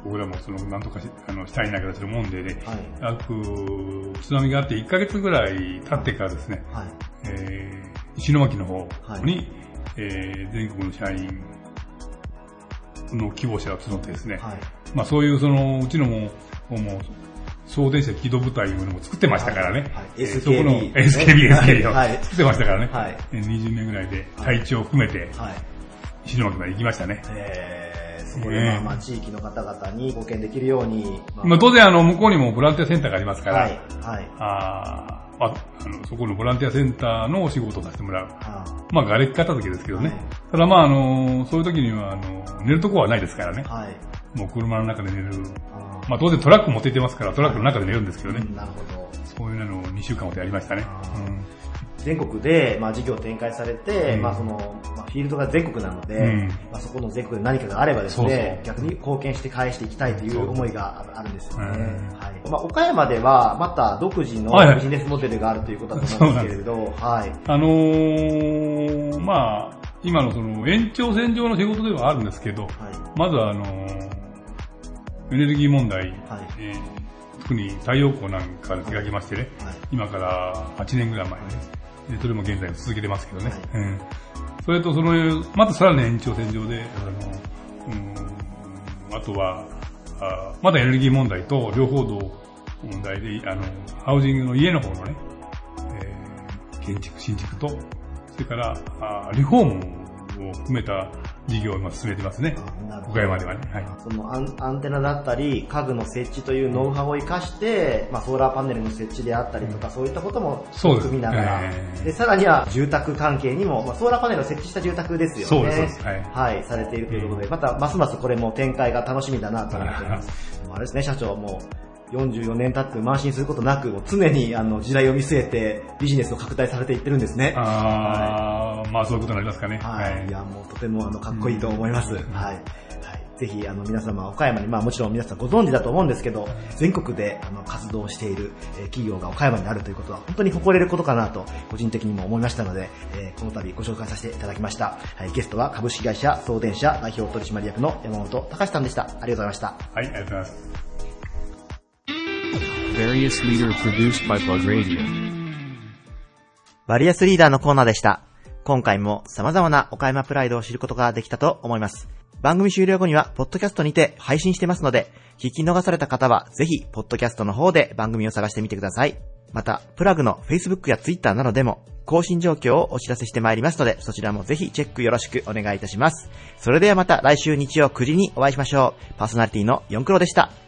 S12: 僕らもその、なんとかし、あの、したいな形のもんでね、
S4: はい。
S12: 約、津波があって1ヶ月ぐらい経ってからですね、
S4: はい。
S12: えー、石巻の方に、
S4: はい。
S12: えー、全国の社員の希望者を募ってですね、
S4: はい。
S12: まあそういうその、うちのも、もう、総電車機動部隊いうのも作ってましたからね。
S4: はい
S12: えー
S4: SKB
S12: そこの、
S4: ね
S12: SKB、SKB を
S4: はい
S12: 作ってましたからね。
S4: はい
S12: えー20年ぐらいで体調を含めて、
S4: はい。
S12: 石巻まで行きましたね。
S4: えで、まあ、
S12: ね
S4: まあ、地域の方々に貢献できるように、ま
S12: まあ当然あの、向こうにもボランティアセンターがありますから、
S4: はい。はい。
S12: あーああのそこのボランティアセンターのお仕事をさせてもらう。
S4: あ
S12: まあ、瓦礫片付けですけどね。
S4: はい
S12: ただまあ、あの、そういう時には、あの、寝るとこはないですからね。
S4: はい。
S12: もう車の中で寝る。
S4: あ
S12: まあ、当然トラック持って行ってますから、トラックの中で寝るんですけどね。
S4: うんなるほど。
S12: そういうのを2週間ほどやりましたね。うん
S4: 全国で、まあ、事業を展開されて、
S12: うん
S4: まあ、その、まあ、フィールドが全国なので、
S12: うん
S4: まあ、そこの全国で何かがあればですね、
S12: そうそう
S4: 逆に貢献して返していきたいという思いがあるんですよね。
S12: うん
S4: はい。まあ、岡山では、また独自の
S12: はいはい
S4: ビジネスモデルがあるということだと思うんですけれど、はい。
S12: あのー、まあ、今のその延長線上の仕事ではあるんですけど、
S4: はい。
S12: まずはあのーエネルギー問題、
S4: はい
S12: えー特に太陽光なんかがけましてね、
S4: はい。
S12: 今から8年ぐらい前に、でそれも現在続けてますけどね。
S4: はい。
S12: うん、それとその、またさらに延長線上で、あの、うん、あとは、あまだエネルギー問題と両方の問題で、あの、ハウジングの家の方のね、えー建築、新築と、それから、あリフォームを含めた事業を今進めてますね。岡山ではね。はい。
S4: そのアンアンテナだったり、家具の設置というノウハウを生かして、まあ、ソーラーパネルの設置であったりとか、そういったことも
S12: そうです
S4: 組みながら、
S12: えー
S4: で、さらには住宅関係にも、まあ、ソーラーパネルを設置した住宅ですよね。
S12: そうですはい
S4: はい、されているということで、また、ますますこれも展開が楽しみだなと思っております。あれですね、社長も、44年経って慢心することなく、常にあの時代を見据えてビジネスを拡大されていってるんですね。
S12: あー、まあそういうことになりますかね。
S4: はい。いや、もうとてもあのかっこいいと思います。はい。はい。ぜひ、あの、皆様、岡山に、まあもちろん皆さんご存知だと思うんですけど、全国であの活動している、えー企業が岡山にあるということは、本当に誇れることかなと、個人的にも思いましたので、えーこの度ご紹介させていただきました。はい、ゲストは株式会社送電社代表取締役の山本隆さんでした。ありがとうございました。
S12: はい、ありがとうございます。
S2: Various leader produced by Plug Radio.
S4: バリアスリーダーのコーナーでした。今回も様々な岡山プライドを知ることができたと思います。番組終了後には、ポッドキャストにて配信してますので、聞き逃された方は、ぜひ、ポッドキャストの方で番組を探してみてください。また、プラグの Facebook や Twitter などでも、更新状況をお知らせしてまいりますので、そちらもぜひチェックよろしくお願いいたします。それではまた来週日曜9時にお会いしましょう。パーソナリティの4クロでした。